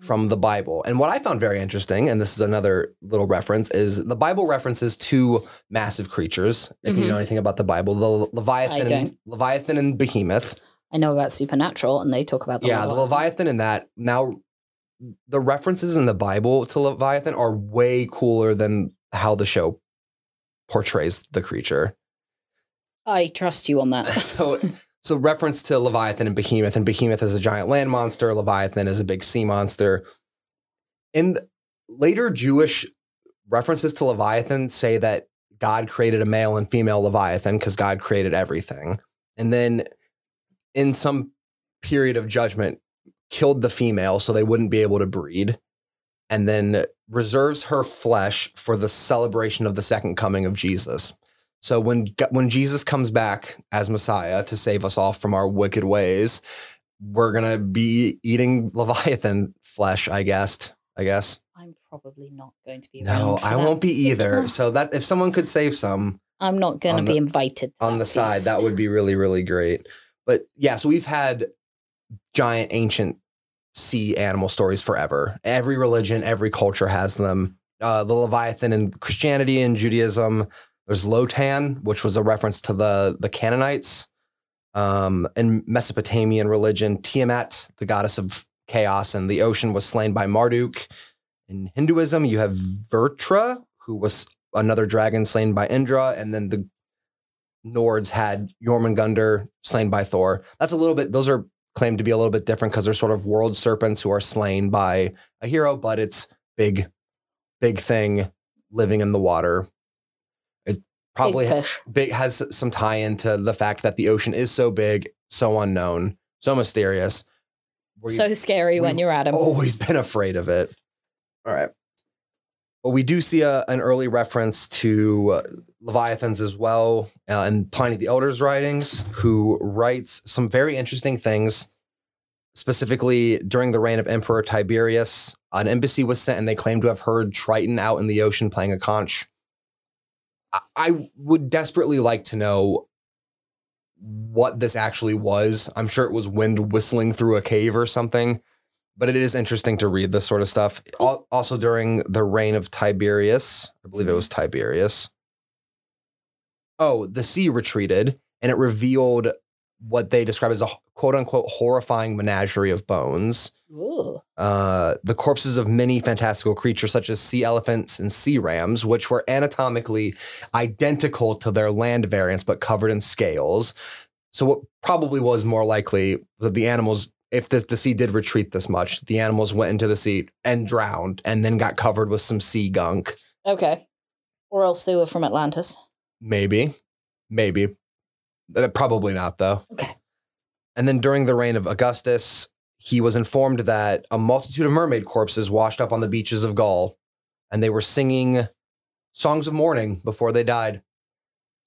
from the Bible. And what I found very interesting, and this is another little reference, is the Bible references two massive creatures. If you Mhm. know anything about the Bible, the Leviathan, don't. Leviathan and Behemoth. I know about Supernatural, and they talk about the yeah, the Leviathan and that. Now, the references in the Bible to Leviathan are way cooler than how the show portrays the creature. I trust you on that. [LAUGHS] so so reference to Leviathan and Behemoth, and Behemoth is a giant land monster, Leviathan is a big sea monster. In later Jewish references to Leviathan say that God created a male and female Leviathan because God created everything. And then in some period of judgment, killed the female so they wouldn't be able to breed. and then reserves her flesh for the celebration of the second coming of Jesus. So when when Jesus comes back as Messiah to save us all from our wicked ways, we're gonna be eating [LAUGHS] Leviathan flesh, I guess. I guess. I'm probably not going to be. No, I that. won't be [LAUGHS] either. So that if someone could save some I'm not going to be the- invited on the side, that would be really, really great. But yeah, so we've had giant ancient sea animal stories forever. Every religion, every culture has them. Uh, the Leviathan in Christianity and Judaism. There's Lotan, which was a reference to the the Canaanites. Um, in Mesopotamian religion, Tiamat, the goddess of chaos and the ocean, was slain by Marduk. In Hinduism, you have Vritra, who was another dragon slain by Indra, and then the Nords had Jormungandr slain by Thor. That's a little bit; those are claimed to be a little bit different because they're sort of world serpents who are slain by a hero, but it's big, big thing living in the water. Probably Big big has some tie into the fact that the ocean is so big, so unknown, so mysterious. We've so scary when you're at him. always [LAUGHS] been afraid of it. All right. Well, we do see a, an early reference to uh, Leviathans as well uh, in Pliny the Elder's writings, who writes some very interesting things. Specifically, during the reign of Emperor Tiberius, an embassy was sent and they claimed to have heard Triton out in the ocean playing a conch. I, would desperately like to know what this actually was. I'm sure it was wind whistling through a cave or something, but it is interesting to read this sort of stuff. Also, during the reign of Tiberius, I believe it mm-hmm. was Tiberius. Oh, the sea retreated and it revealed what they describe as a quote unquote horrifying menagerie of bones. Ooh. Uh, the corpses of many fantastical creatures, such as sea elephants and sea rams, which were anatomically identical to their land variants but covered in scales. So, what probably was more likely that the animals, if the, the sea did retreat this much, the animals went into the sea and drowned and then got covered with some sea gunk. Okay. Or else they were from Atlantis. Maybe, maybe. Uh, Probably not, though. Okay. And then during the reign of Augustus, he was informed that a multitude of mermaid corpses washed up on the beaches of Gaul, and they were singing songs of mourning before they died.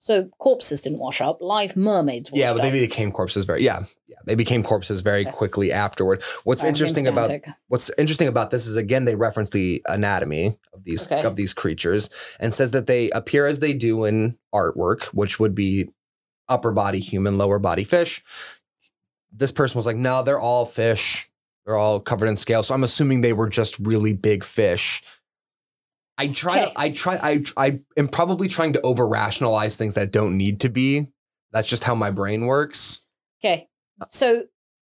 So corpses didn't wash up. Live mermaids. yeah, but up. they became corpses very yeah, yeah, they became corpses very Okay. quickly afterward. What's Sorry, interesting about what's interesting about this is again they reference the anatomy of these Okay. of these creatures and says that they appear as they do in artwork, which would be upper body human, lower body fish. This person was like, no, they're all fish. They're all covered in scales. So I'm assuming they were just really big fish. I try Okay. I try I I am probably trying to over rationalize things that don't need to be. That's just how my brain works. Okay. So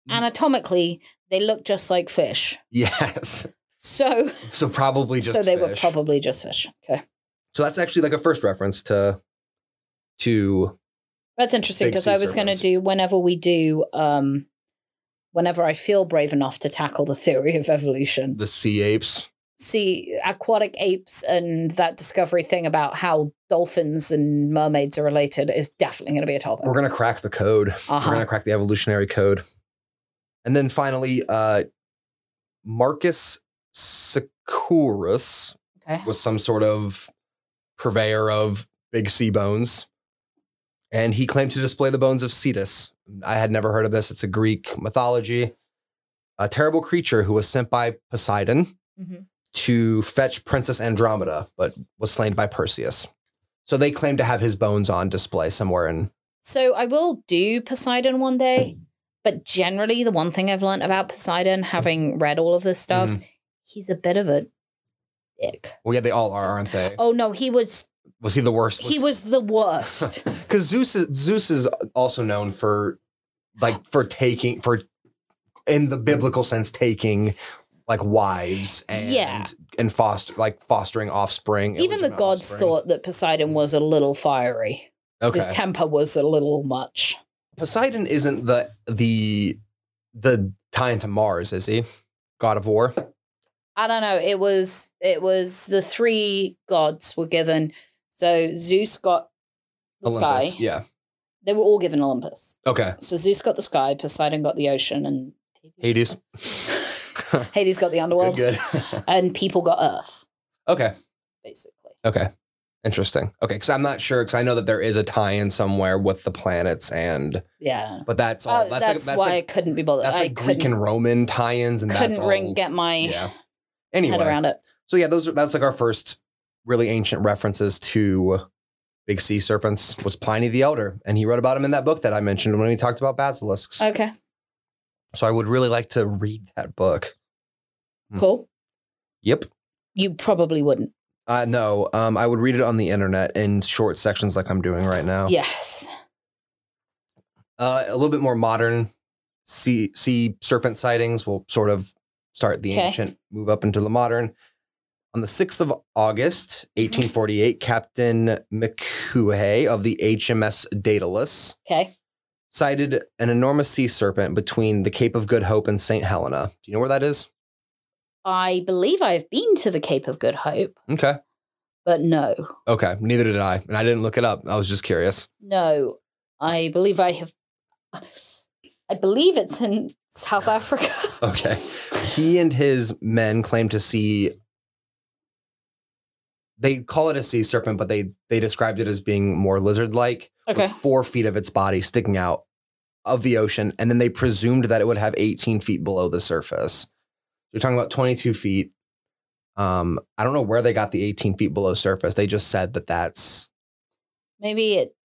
Mm. anatomically, they look just like fish. Yes. So, [LAUGHS] So probably just so they were probably just fish. Okay. So that's actually like a first reference to to That's interesting because I was going to do whenever we do, um, whenever I feel brave enough to tackle the theory of evolution, the sea apes. see aquatic apes and that discovery thing about how dolphins and mermaids are related is definitely going to be a topic. We're gonna crack the code. Uh-huh. We're gonna crack the evolutionary code. And then finally, uh Marcus Scaurus okay. was some sort of purveyor of big sea bones. And he claimed to display the bones of Cetus. I had never heard of this. It's a Greek mythology. A terrible creature who was sent by Poseidon Mhm. to fetch Princess Andromeda, but was slain by Perseus. So they claim to have his bones on display somewhere in. So I will do Poseidon one day, but generally, the one thing I've learned about Poseidon, having read all of this stuff, Mhm. he's a bit of a dick. Well, yeah, they all are, aren't they? Oh no, he was Was he the worst? he was the worst. [LAUGHS] because Zeus is Zeus is also known for like for taking for in the biblical sense taking like wives and Yeah. and foster like fostering offspring. Even the gods offspring. thought that Poseidon was a little fiery. okay. His temper was a little much. Poseidon isn't the the the tie into Mars, is he? God of War. I don't know. It was it was the three gods were given. So Zeus got the Olympus. sky. Yeah. They were all given Olympus. Okay. So Zeus got the sky, Poseidon got the ocean, and Hades. Hades got the [LAUGHS] underworld, good, good. [LAUGHS] and people got Earth, okay, basically. okay, interesting. Okay, because I'm not sure because I know that there is a tie-in somewhere with the planets and, Yeah. but that's all. Oh, that's that's, a, that's why a, I couldn't be bothered. that's I like Greek and Roman tie-ins, and that's couldn't all. ring, get my yeah. head around it. so yeah, those are that's like our first really ancient references to big sea serpents was Pliny the Elder, and he wrote about them in that book that I mentioned when we talked about basilisks. Okay, So I would really like to read that book. Hmm. cool. Yep. You probably wouldn't. Uh, no, um, I would read it on the internet in short sections like I'm doing right now. Yes. Uh, a little bit more modern sea sea serpent sightings will sort of start the Okay. ancient, move up into the modern. On the 6th of August, Mm-hmm. 1848, Captain M'Quhae of the HMS Daedalus Okay. sighted an enormous sea serpent between the Cape of Good Hope and St. Helena. Do you know where that is? I believe I've been to the Cape of Good Hope, Okay. but no, Okay. Neither did I. And I didn't look it up. I was just curious. no. I believe I have. I believe it's in South Africa. [LAUGHS] Okay. He and his men claim to see they call it a sea serpent, but they they described it as being more lizard-like, Okay. with four feet of its body sticking out of the ocean, and then they presumed that it would have 18 feet below the surface. You're talking about 22 feet. Um, I don't know where they got the 18 feet below surface. They just said that that's Maybe it.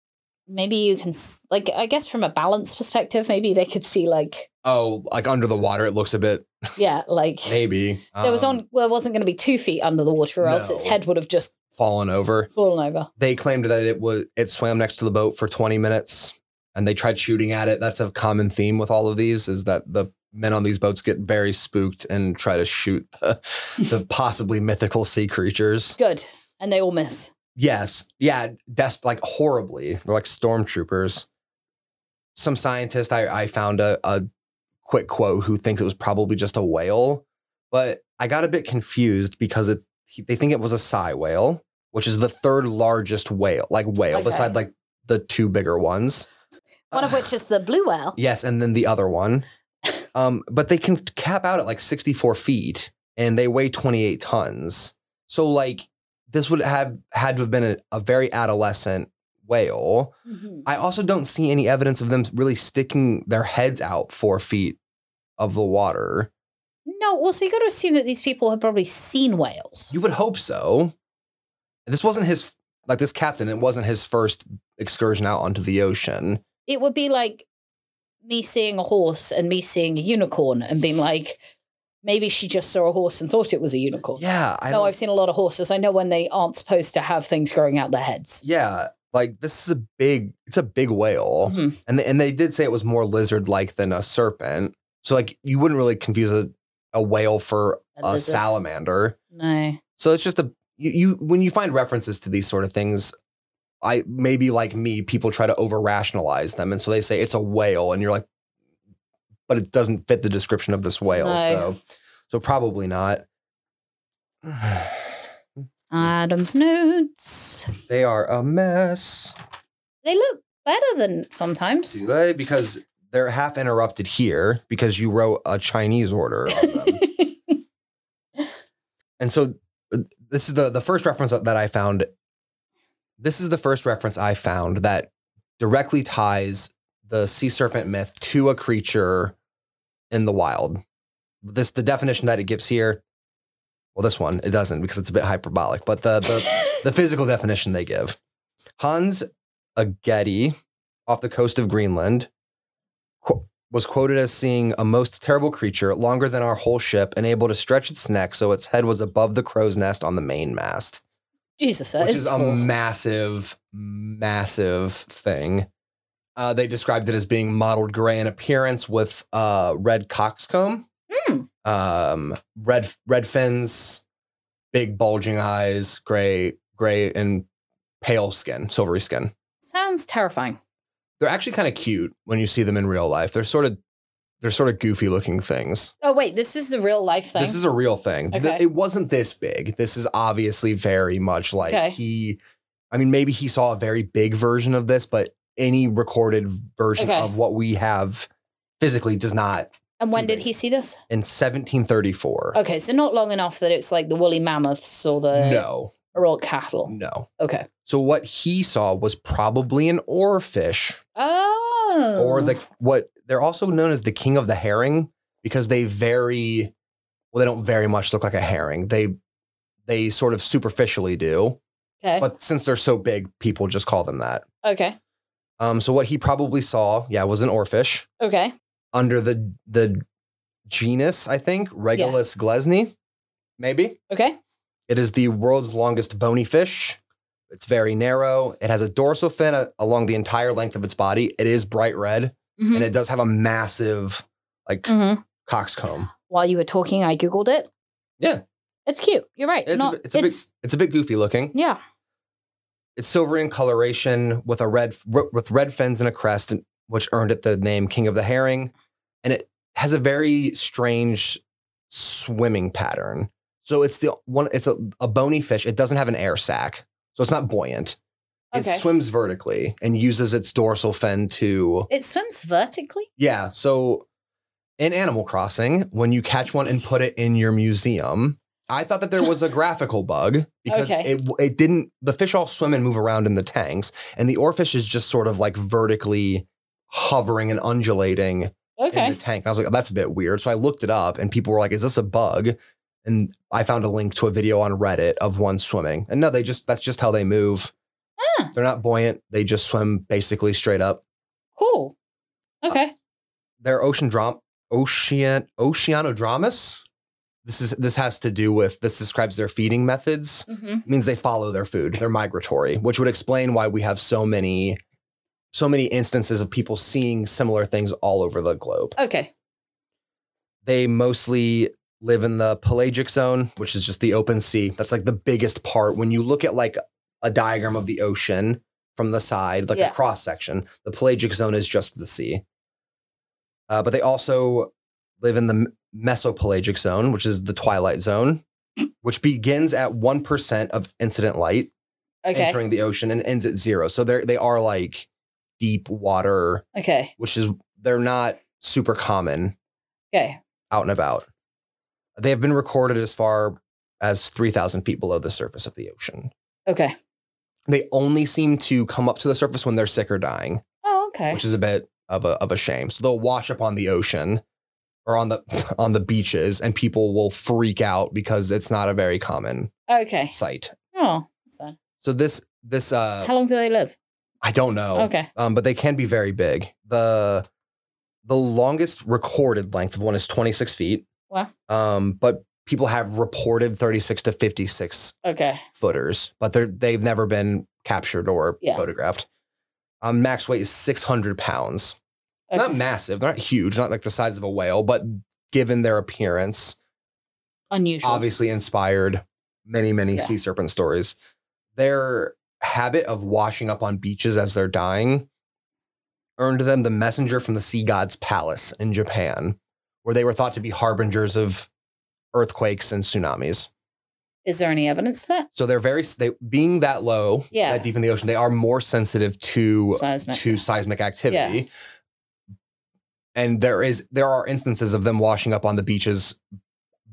Maybe you can like. I guess from a balance perspective, maybe they could see like. oh, like under the water, it looks a bit Yeah, like maybe. there was um, on. Well, it wasn't going to be two feet under the water, or else its head would have just fallen over. fallen over. they claimed that it was it swam next to the boat for 20 minutes and they tried shooting at it that's a common theme with all of these is that the men on these boats get very spooked and try to shoot [LAUGHS] the, the [LAUGHS] possibly mythical sea creatures Good, and they all miss. yes yeah that's like horribly they're like stormtroopers some scientist i, I found a, a quick quote who thinks it was probably just a whale but i got a bit confused because it they think it was a sei whale which is the third largest whale like whale Okay. beside like the two bigger ones One of which is the blue whale. yes and then the other one [LAUGHS] um but they can cap out at like 64 feet and they weigh 28 tons so like this would have had to have been a, a very adolescent whale Mhm. i also don't see any evidence of them really sticking their heads out four feet of the water No, well, so you got to assume that these people have probably seen whales. you would hope so this wasn't his like this captain it wasn't his first excursion out onto the ocean It would be like me seeing a horse and me seeing a unicorn and being like, maybe she just saw a horse and thought it was a unicorn. yeah i no, I've seen a lot of horses. I know when they aren't supposed to have things growing out their heads. yeah like this is a big it's a big whale Mhm. and they, and they did say it was more lizard like than a serpent so like you wouldn't really confuse a, a whale for A a salamander No. so it's just a you, you when you find references to these sort of things i maybe like me people try to over rationalize them and so they say it's a whale and you're like but it doesn't fit the description of this whale No. so so probably not [SIGHS] [SIGHS] [SIGHS] Adam's notes. they are a mess They look better than sometimes. do they because they're half interrupted here because you wrote a chinese order on them [LAUGHS] And so uh, this is the the first reference that that I found. This is the first reference I found that directly ties the sea serpent myth to a creature in the wild. This the definition that it gives here. Well, this one it doesn't because it's a bit hyperbolic, but the the, [LAUGHS] the physical definition they give. Hans Egede off the coast of Greenland qu- was quoted as seeing a most terrible creature longer than our whole ship and able to stretch its neck so its head was above the crow's nest on the mainmast, Jesus, that which is is a cool. massive, massive thing. Uh, they described it as being mottled gray in appearance with uh, red coxcomb, Mm. um, red red fins, big bulging eyes, gray gray and pale skin, silvery skin. Sounds terrifying. They're actually kind of cute when you see them in real life. They're sort of they're sort of goofy looking things. Oh wait, this is the real life thing. This is a real thing. Th- Okay. It wasn't this big. This is obviously very much like Okay. he. I mean, maybe he saw a very big version of this, but any recorded version Okay. of what we have physically does not And when did he see this? in 1734. Okay, so not long enough that it's like the woolly mammoths or the No, or all cattle. no. Okay. So what he saw was probably an oarfish, Oh. or the what they're also known as the king of the herring because they very well. They don't very much look like a herring. They they sort of superficially do, okay. but since they're so big, people just call them that. okay. Um, so what he probably saw, yeah, was an oarfish Okay. Under the the genus, I think, Regalecus glesne, maybe. Okay. It is the world's longest bony fish. It's very narrow. It has a dorsal fin uh, along the entire length of its body. It is bright red, Mhm. and it does have a massive, like, Mhm. coxcomb. While you were talking, I googled it. Yeah. It's cute. You're right. It's, Not, a, bit- it's, a bit, it's a bit goofy looking. yeah. It's silvery in coloration with a red with red fins and a crest, which earned it the name King of the Herring. And it has a very strange swimming pattern. So it's the one. It's a, a bony fish. It doesn't have an air sac, so it's not buoyant. It Okay. swims vertically and uses its dorsal fin to It swims vertically. yeah. So in Animal Crossing, when you catch one and put it in your museum, I thought that there was a [LAUGHS] graphical bug because Okay. it it didn't. The fish all swim and move around in the tanks, and the oarfish is just sort of like vertically hovering and undulating in Okay. the tank. And I was like, that's a bit weird. So I looked it up, and people were like, "Is this a bug?" And I found a link to a video on Reddit of one swimming. And no, they just that's just how they move. Ah. They're not buoyant. They just swim basically straight up. Cool. Okay. they're ocean dram ocean oceanodromous. This is this has to do with this describes their feeding methods. hmm It means they follow their food. They're migratory, which would explain why we have so many so many instances of people seeing similar things all over the globe. Okay. They mostly live in the pelagic zone, which is just the open sea. That's like the biggest part when you look at like a diagram of the ocean from the side, like Yeah. a cross section. The pelagic zone is just the sea. Uh, but they also live in the mesopelagic zone, which is the twilight zone, which begins at 1% of incident light Okay. entering the ocean and ends at zero. So they're, they are like deep water, Okay. which is, they're not super common Okay. out and about. They have been recorded as far as 3,000 feet below the surface of the ocean. Okay. They only seem to come up to the surface when they're sick or dying, Oh, okay. which is a bit of a, of a shame. So they'll wash up on the ocean or on the [LAUGHS] on the beaches and people will freak out because it's not a very common Okay. sight. Oh, that's sad. So this this uh How long do they live? I don't know. Okay. Um but they can be very big. The the longest recorded length of one is 26 feet. Wow. Um but people have reported 36 to 56 Okay. footers, but they're they've never been captured or Yeah. photographed. Um, max weight is 600 pounds. okay. Not massive, they're not huge, not like the size of a whale, but given their appearance, Unusual. obviously inspired many, many Yeah. sea serpent stories. Their habit of washing up on beaches as they're dying earned them the messenger from the sea god's palace in Japan, where they were thought to be harbingers of earthquakes and tsunamis. Is there any evidence to that? So they're very they being that low, Yeah. that deep in the ocean, they are more sensitive to Seismic. to seismic activity. And there is there are instances of them washing up on the beaches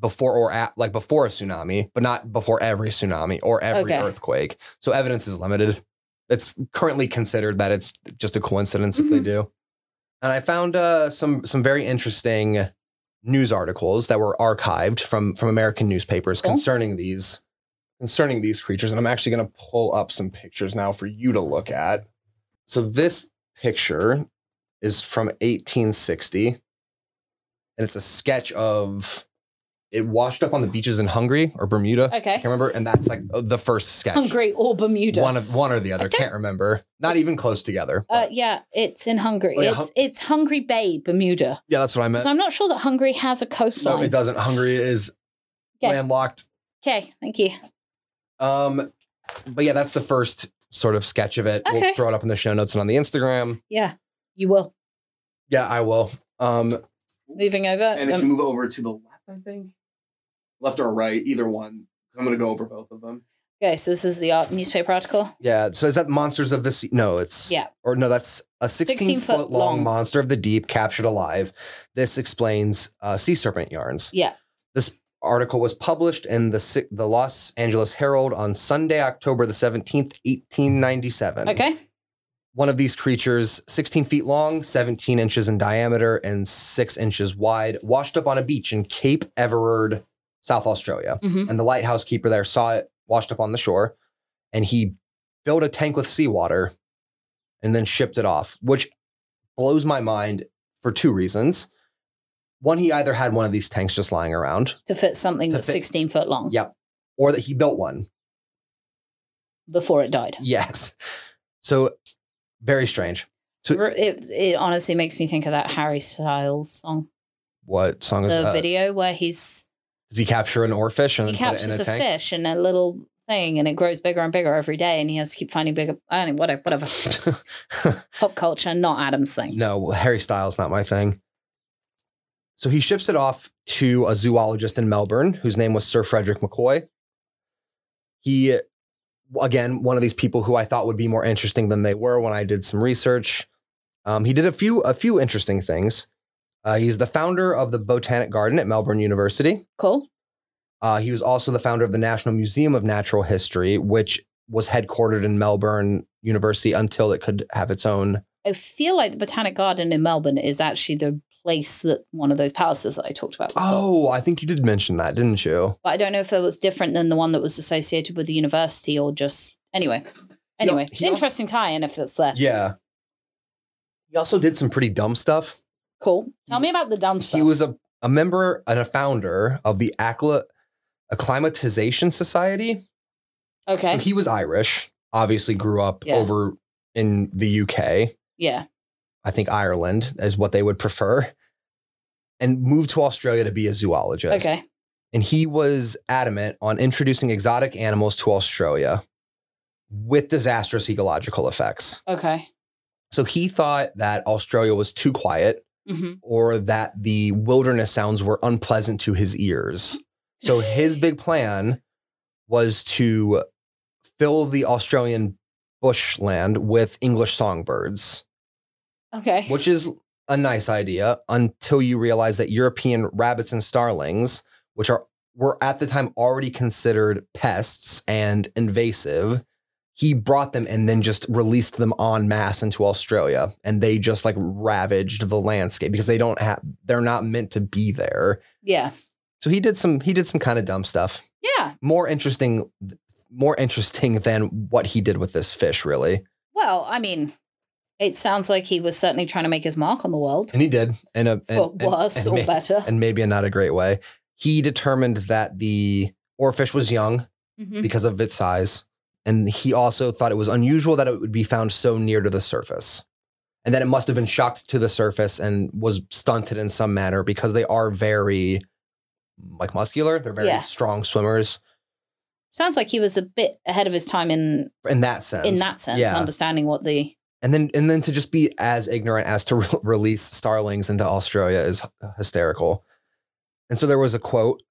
before or at like before a tsunami, but not before every tsunami or every Okay. earthquake. So evidence is limited. It's currently considered that it's just a coincidence if they Mhm. do. And I found uh, some some very interesting news articles that were archived from from American newspapers Cool. concerning these concerning these creatures. And I'm actually going to pull up some pictures now for you to look at. So this picture is from 1860, and it's a sketch of it washed up on the beaches in Hungary or Bermuda. I Okay. can't remember, and that's like uh, the first sketch. Hungary or Bermuda? One of one or the other. don't- Can't remember. Not even close together. uh, yeah, it's in Hungary. Oh, yeah, it's, Hun- it's Hungary Bay, Bermuda. yeah, that's what I meant. So I'm not sure that Hungary has a coastline. No, it doesn't. Hungary is Okay. landlocked. Okay, thank you. Um, but yeah, that's the first sort of sketch of it. Okay. We'll throw it up in the show notes and on the Instagram. Yeah, you will. Yeah, I will. Um, Moving over. and if um, you move over to the left, I think left or right, either one. I'm gonna go over both of them. Okay, so this is the art newspaper article. Yeah. So is that monsters of the sea? No, it's Yeah. Or no, that's a 16, 16 foot foot long, long. monster of the deep captured alive. This explains uh, sea serpent yarns. Yeah. This article was published in the the Los Angeles Herald on Sunday, October the 17th, 1897. Okay. One of these creatures, 16 feet long, 17 inches in diameter, and six inches wide, washed up on a beach in Cape Everard, South Australia. hmm And the lighthouse keeper there saw it washed up on the shore, and he filled a tank with seawater and then shipped it off, which blows my mind for two reasons. One, he either had one of these tanks just lying around, To fit something To that's fit- 16 foot long Yep. or that he built one. before it died. Yes. So very strange. So- It, it honestly makes me think of that Harry Styles song. What song is The that? video where he's Does he capture an oarfish and he then put it in captures a a, fish in a little thing and it grows bigger and bigger every day and he has to keep finding bigger I don't know, whatever whatever. [LAUGHS] Pop culture, not Adam's thing. No, Harry Styles not my thing. So he ships it off to a zoologist in Melbourne whose name was Sir Frederick McCoy. He again, one of these people who I thought would be more interesting than they were when I did some research. Um, he did a few a few interesting things. Uh, he's the founder of the Botanic Garden at Melbourne University. Cool. Uh, he was also the founder of the National Museum of Natural History, which was headquartered in Melbourne University until it could have its own I feel like the Botanic Garden in Melbourne is actually the place that one of those palaces that I talked about before. Oh, I think you did mention that, didn't you? But I don't know if that was different than the one that was associated with the university or just anyway. Anyway, he also- interesting tie-in if it's there. Yeah. He also did some pretty dumb stuff. Cool. Tell me about the dumb stuff. He was a, a member and a founder of the Accla- Acclimatization Society. okay. So he was Irish, obviously grew up Yeah. over in the UK. yeah. I think Ireland is what they would prefer, and moved to Australia to be a zoologist. Okay. And he was adamant on introducing exotic animals to Australia with disastrous ecological effects. Okay. So he thought that Australia was too quiet hmm or that the wilderness sounds were unpleasant to his ears. So his [LAUGHS] big plan was to fill the Australian bushland with English songbirds, Okay. which is a nice idea until you realize that European rabbits and starlings, which are were at the time already considered pests and invasive, he brought them and then just released them en masse into Australia, and they just like ravaged the landscape because they don't have they're not meant to be there. Yeah. So he did some he did some kind of dumb stuff. Yeah. More interesting more interesting than what he did with this fish really. Well, I mean, it sounds like he was certainly trying to make his mark on the world And he did in a for and- and- worse and or may- better. and maybe in not a great way. He determined that the oarfish was young Mhm. because of its size. And he also thought it was unusual that it would be found so near to the surface. And that it must have been shocked to the surface and was stunted in some manner because they are very like muscular. They're very Yeah. strong swimmers Sounds like he was a bit ahead of his time in in that sense. in that sense, Yeah. understanding what the And then and then to just be as ignorant as to re- [LAUGHS] release starlings into Australia is hysterical. And so there was a quote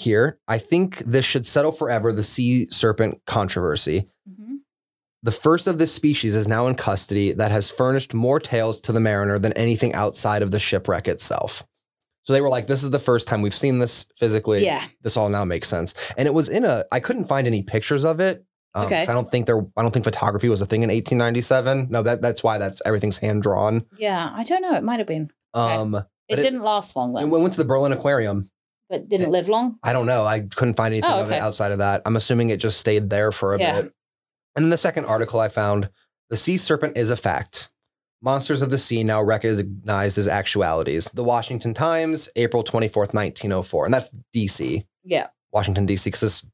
here. I think this should settle forever the sea serpent controversy. Mhm. The first of this species is now in custody that has furnished more tales to the mariner than anything outside of the shipwreck itself. So they were like, this is the first time we've seen this physically. yeah. This all now makes sense. And it was in a, I couldn't find any pictures of it. Um, Okay. I don't think there, I don't think photography was a thing in 1897. No, that, that's why that's everything's hand drawn. Yeah. I don't know. It might have been. Okay. Um, It, it- didn't last long and though, we went to the Berlin Aquarium. But didn't eh, live long. I don't know. I couldn't find anything Oh, of it outside of that. I'm assuming it just stayed there for a Yeah. bit. And then the second article I found the sea serpent is a fact. Monsters of the sea now recognized as actualities. The Washington Times, April 24th, 1904. And that's DC, Yeah. Washington, DC, because this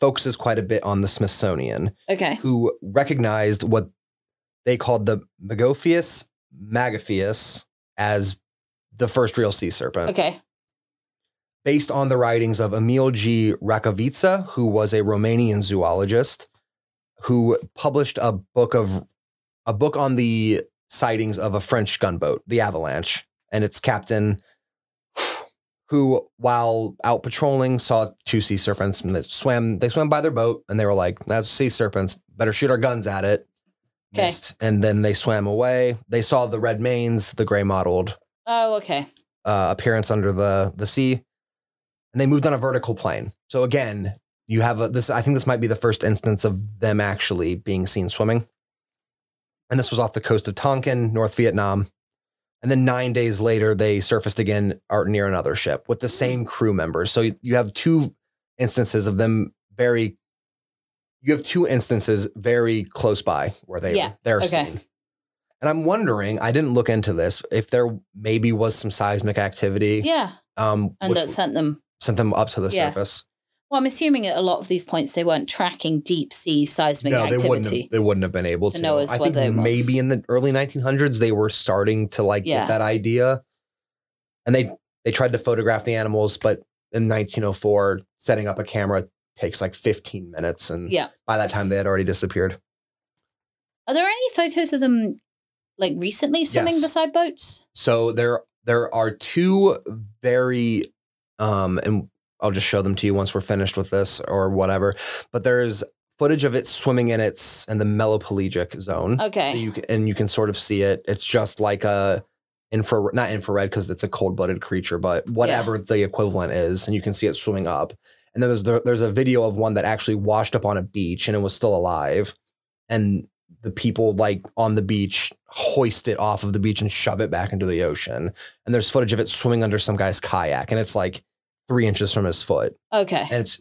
focuses quite a bit on the Smithsonian, Okay. who recognized what they called the Megophias megophias as the first real sea serpent Okay. Based on the writings of Emil G. Racoviță, who was a Romanian zoologist, who published a book of a book on the sightings of a French gunboat, the Avalanche, and its captain. who, while out patrolling, saw two sea serpents and they swam. They swam by their boat and they were like, "That's sea serpents. Better shoot our guns at it." 'Kay. Missed. And then they swam away. They saw the red manes, the gray mottled Oh, okay. uh, appearance under the the sea, and they moved on a vertical plane. So again, you have a, this. I think this might be the first instance of them actually being seen swimming. And this was off the coast of Tonkin, North Vietnam. And then nine days later, they surfaced again are near another ship with the same crew members. So you- you have two instances of them very. You have two instances very close by where they Yeah, they're okay. seen. And I'm wondering, I didn't look into this, if there maybe was some seismic activity Yeah. um, And which that sent them. Sent them up to the Yeah. surface. Well, I'm assuming at a lot of these points they weren't tracking deep sea seismic no, activity. they wouldn't. Have, they wouldn't have been able To to. know as I think maybe in the early 1900s they were starting to like Yeah. get that idea, and they they tried to photograph the animals, but in 1904, setting up a camera takes like 15 minutes, and yeah. by that time they had already disappeared. Are there any photos of them like recently swimming Yes. beside boats? So there there are two very um and I'll just show them to you once we're finished with this or whatever. But there's footage of it swimming in its in the mesopelagic zone. Okay. So you can, and you can sort of see it. It's just like a infrared not infrared because it's a cold-blooded creature, but whatever the equivalent is and you can see it swimming up. And then there's there, there's a video of one that actually washed up on a beach and it was still alive. And the people like on the beach hoist it off of the beach and shove it back into the ocean. And there's footage of it swimming under some guy's kayak, and it's like three inches from his foot, Okay. and it's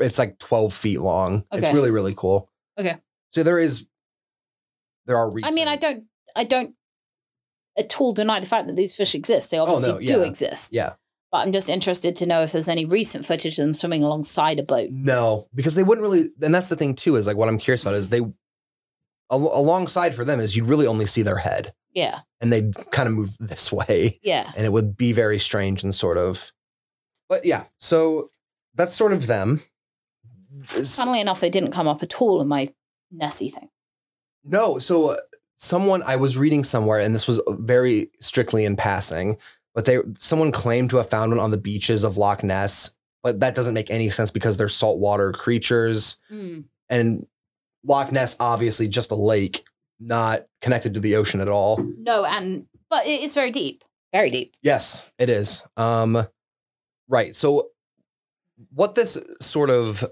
it's like twelve feet long. It's really really cool. Okay. So there is there are. I mean, I don't, I don't at all deny the fact that these fish exist. They obviously Oh, no, do exist. Yeah. But I'm just interested to know if there's any recent footage of them swimming alongside a boat. No, because they wouldn't really. And that's the thing too. Is like what I'm curious about is they al- alongside for them is you'd really only see their head, Yeah. and they'd kind of move [LAUGHS] this way. Yeah. and it would be very strange and sort of but yeah so that's sort of them It's- Funnily enough, they didn't come up at all in my Nessie thing. no so uh, someone i was reading somewhere and this was very strictly in passing but they someone claimed to have found one on the beaches of loch ness but that doesn't make any sense because they're saltwater creatures Mm. and loch ness obviously just a lake not connected to the ocean at all No, and but it is very deep. Very deep. Yes, it is. Um, right. So, what this sort of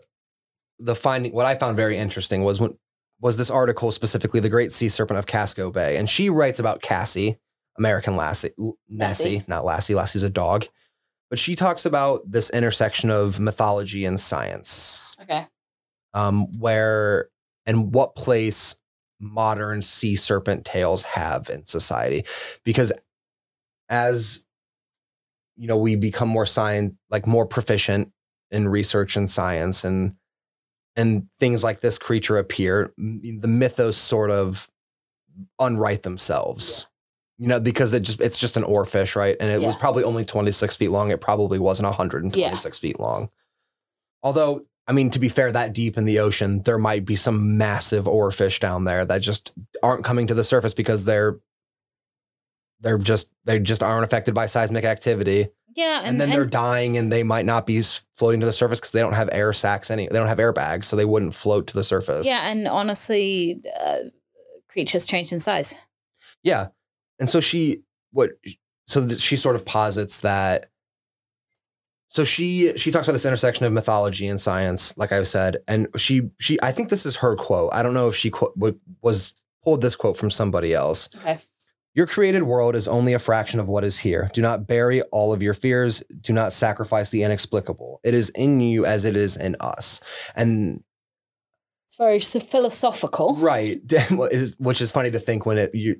the finding, what I found very interesting was when was this article specifically the Great Sea Serpent of Casco Bay, and she writes about Cassie, American Lassie, L- Nessie, Lassie. not Lassie. Lassie's a dog, but she talks about this intersection of mythology and science, Okay. um, where and what place modern sea serpent tales have in society, because as you know we become more science like more proficient in research and science and and things like this creature appear the mythos sort of unwrite themselves. You know because it just it's just an oarfish right? And it was probably only 26 feet long. It probably wasn't 126 feet long. Although i mean to be fair that deep in the ocean there might be some massive oarfish down there that just aren't coming to the surface because they're they're just they just aren't affected by seismic activity Yeah, and, and, then they're dying and they might not be floating to the surface because they don't have air sacs any they don't have airbags so they wouldn't float to the surface yeah, and honestly, uh, creatures changed in size. yeah and so she what so th- she sort of posits that so she she talks about this intersection of mythology and science like i said and she she i think this is her quote i don't know if she quote was pulled this quote from somebody else Okay. Your created world is only a fraction of what is here. Do not bury all of your fears. Do not sacrifice the inexplicable. It is in you as it is in us. And It's very philosophical. right, [LAUGHS] which is funny to think when it you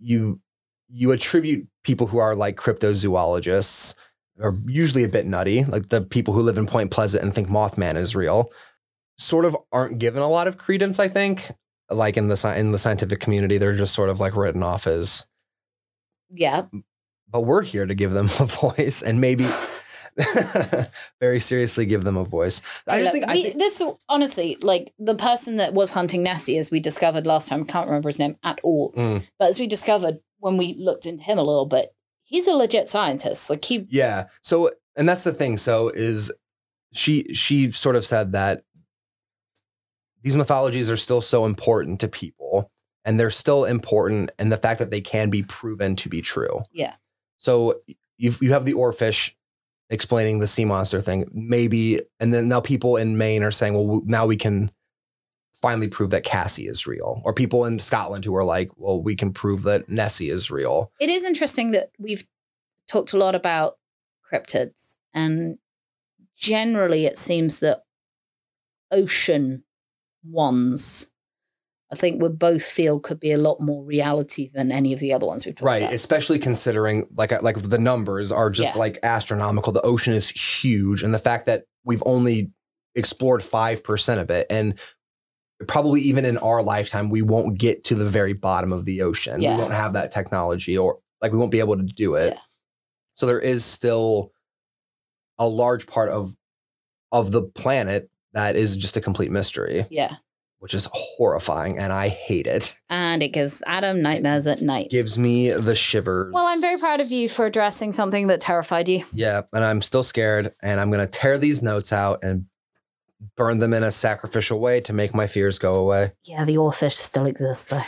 you you attribute people who are like cryptozoologists are usually a bit nutty, like the people who live in Point Pleasant and think Mothman is real, sort of aren't given a lot of credence. I think, like in the in the scientific community, they're just sort of like written off as Yeah. but we're here to give them [LAUGHS] a voice and maybe [LAUGHS] very seriously give them a voice. I just Look, think, I we- this honestly, like the person that was hunting Nessie, as we discovered last time, can't remember his name at all. Mm. But as we discovered when we looked into him a little bit, he's a legit scientist. Like he, Yeah. So, and that's the thing. So, is she she sort of said that these mythologies are still so important to people, and they're still important and the fact that they can be proven to be true. Yeah. So you you have the oarfish explaining the sea monster thing, maybe, and then now people in Maine are saying, well, now we can finally prove that Cassie is real, or people in Scotland who are like, well, we can prove that Nessie is real. it is interesting that we've talked a lot about cryptids, and generally it seems that ocean ones, I think we both feel could be a lot more reality than any of the other ones we've talked right about. especially considering like uh, like the numbers are just Yeah. like astronomical the ocean is huge and the fact that we've only explored 5% of it and probably even in our lifetime we won't get to the very bottom of the ocean Yeah. we won't have that technology or like we won't be able to do it Yeah. so there is still a large part of of the planet that is just a complete mystery yeah. which is horrifying and i hate it And it gives Adam nightmares at night. gives me the shivers Well, I'm very proud of you for addressing something that terrified you. Yeah, and I'm still scared, and I'm gonna tear these notes out and burn them in a sacrificial way to make my fears go away. Yeah, the oarfish still exists though.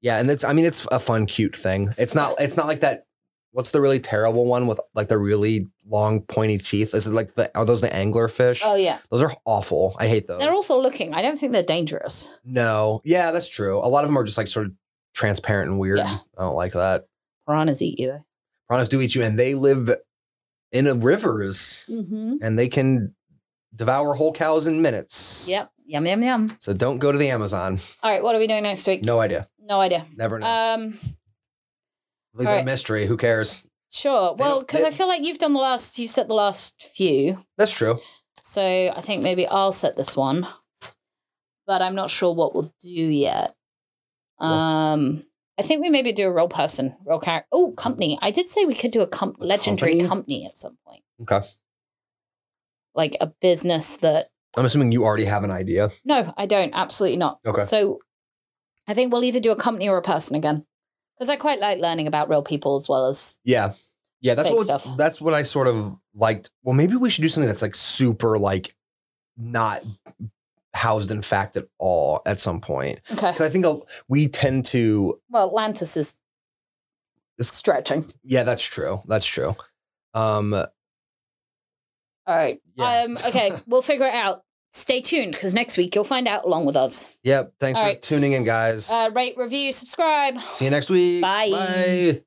Yeah, and it's I mean it's a fun, cute thing. It's not it's not like that. What's the really terrible one with like the really long pointy teeth? Is it like the are those the anglerfish? Oh yeah, Those are awful. I hate those. they're awful looking. I don't think they're dangerous. No, yeah, that's true. A lot of them are just like sort of transparent and weird. Yeah. I don't like that. Piranhas eat you though. Piranhas do eat you, and they live in a rivers, Mm-hmm. and they can devour whole cows in minutes. Yep. Yum yum yum. So don't go to the Amazon. All right, what are we doing next week? No idea. No idea. Never know. Um, Leave it a right. mystery. Who cares? sure. They Well, don't- because they- I feel like you've done the last, you've set the last few, That's true. so I think maybe I'll set this one, but I'm not sure what we'll do yet. Um, I think we maybe do a real person, real character. Oh, company. I did say we could do a com- legendary company? company at some point, Okay. Like a business that I'm assuming you already have an idea. No, I don't. Absolutely not. Okay. So I think we'll either do a company or a person again. Because I quite like learning about real people as well as Yeah. Yeah, that's what stuff. that's what I sort of liked. Well, maybe we should do something that's like super like not housed in fact at all at some point. okay. 'Cause I think we tend to Well, Atlantis is It's- stretching. yeah, that's true. That's true. Um All right. Yeah. Um. Okay. [LAUGHS] we'll figure it out. Stay tuned because next week you'll find out along with us. Yep. thanks All for right. tuning in guys. Uh, rate, review, subscribe. See you next week. Bye. Bye.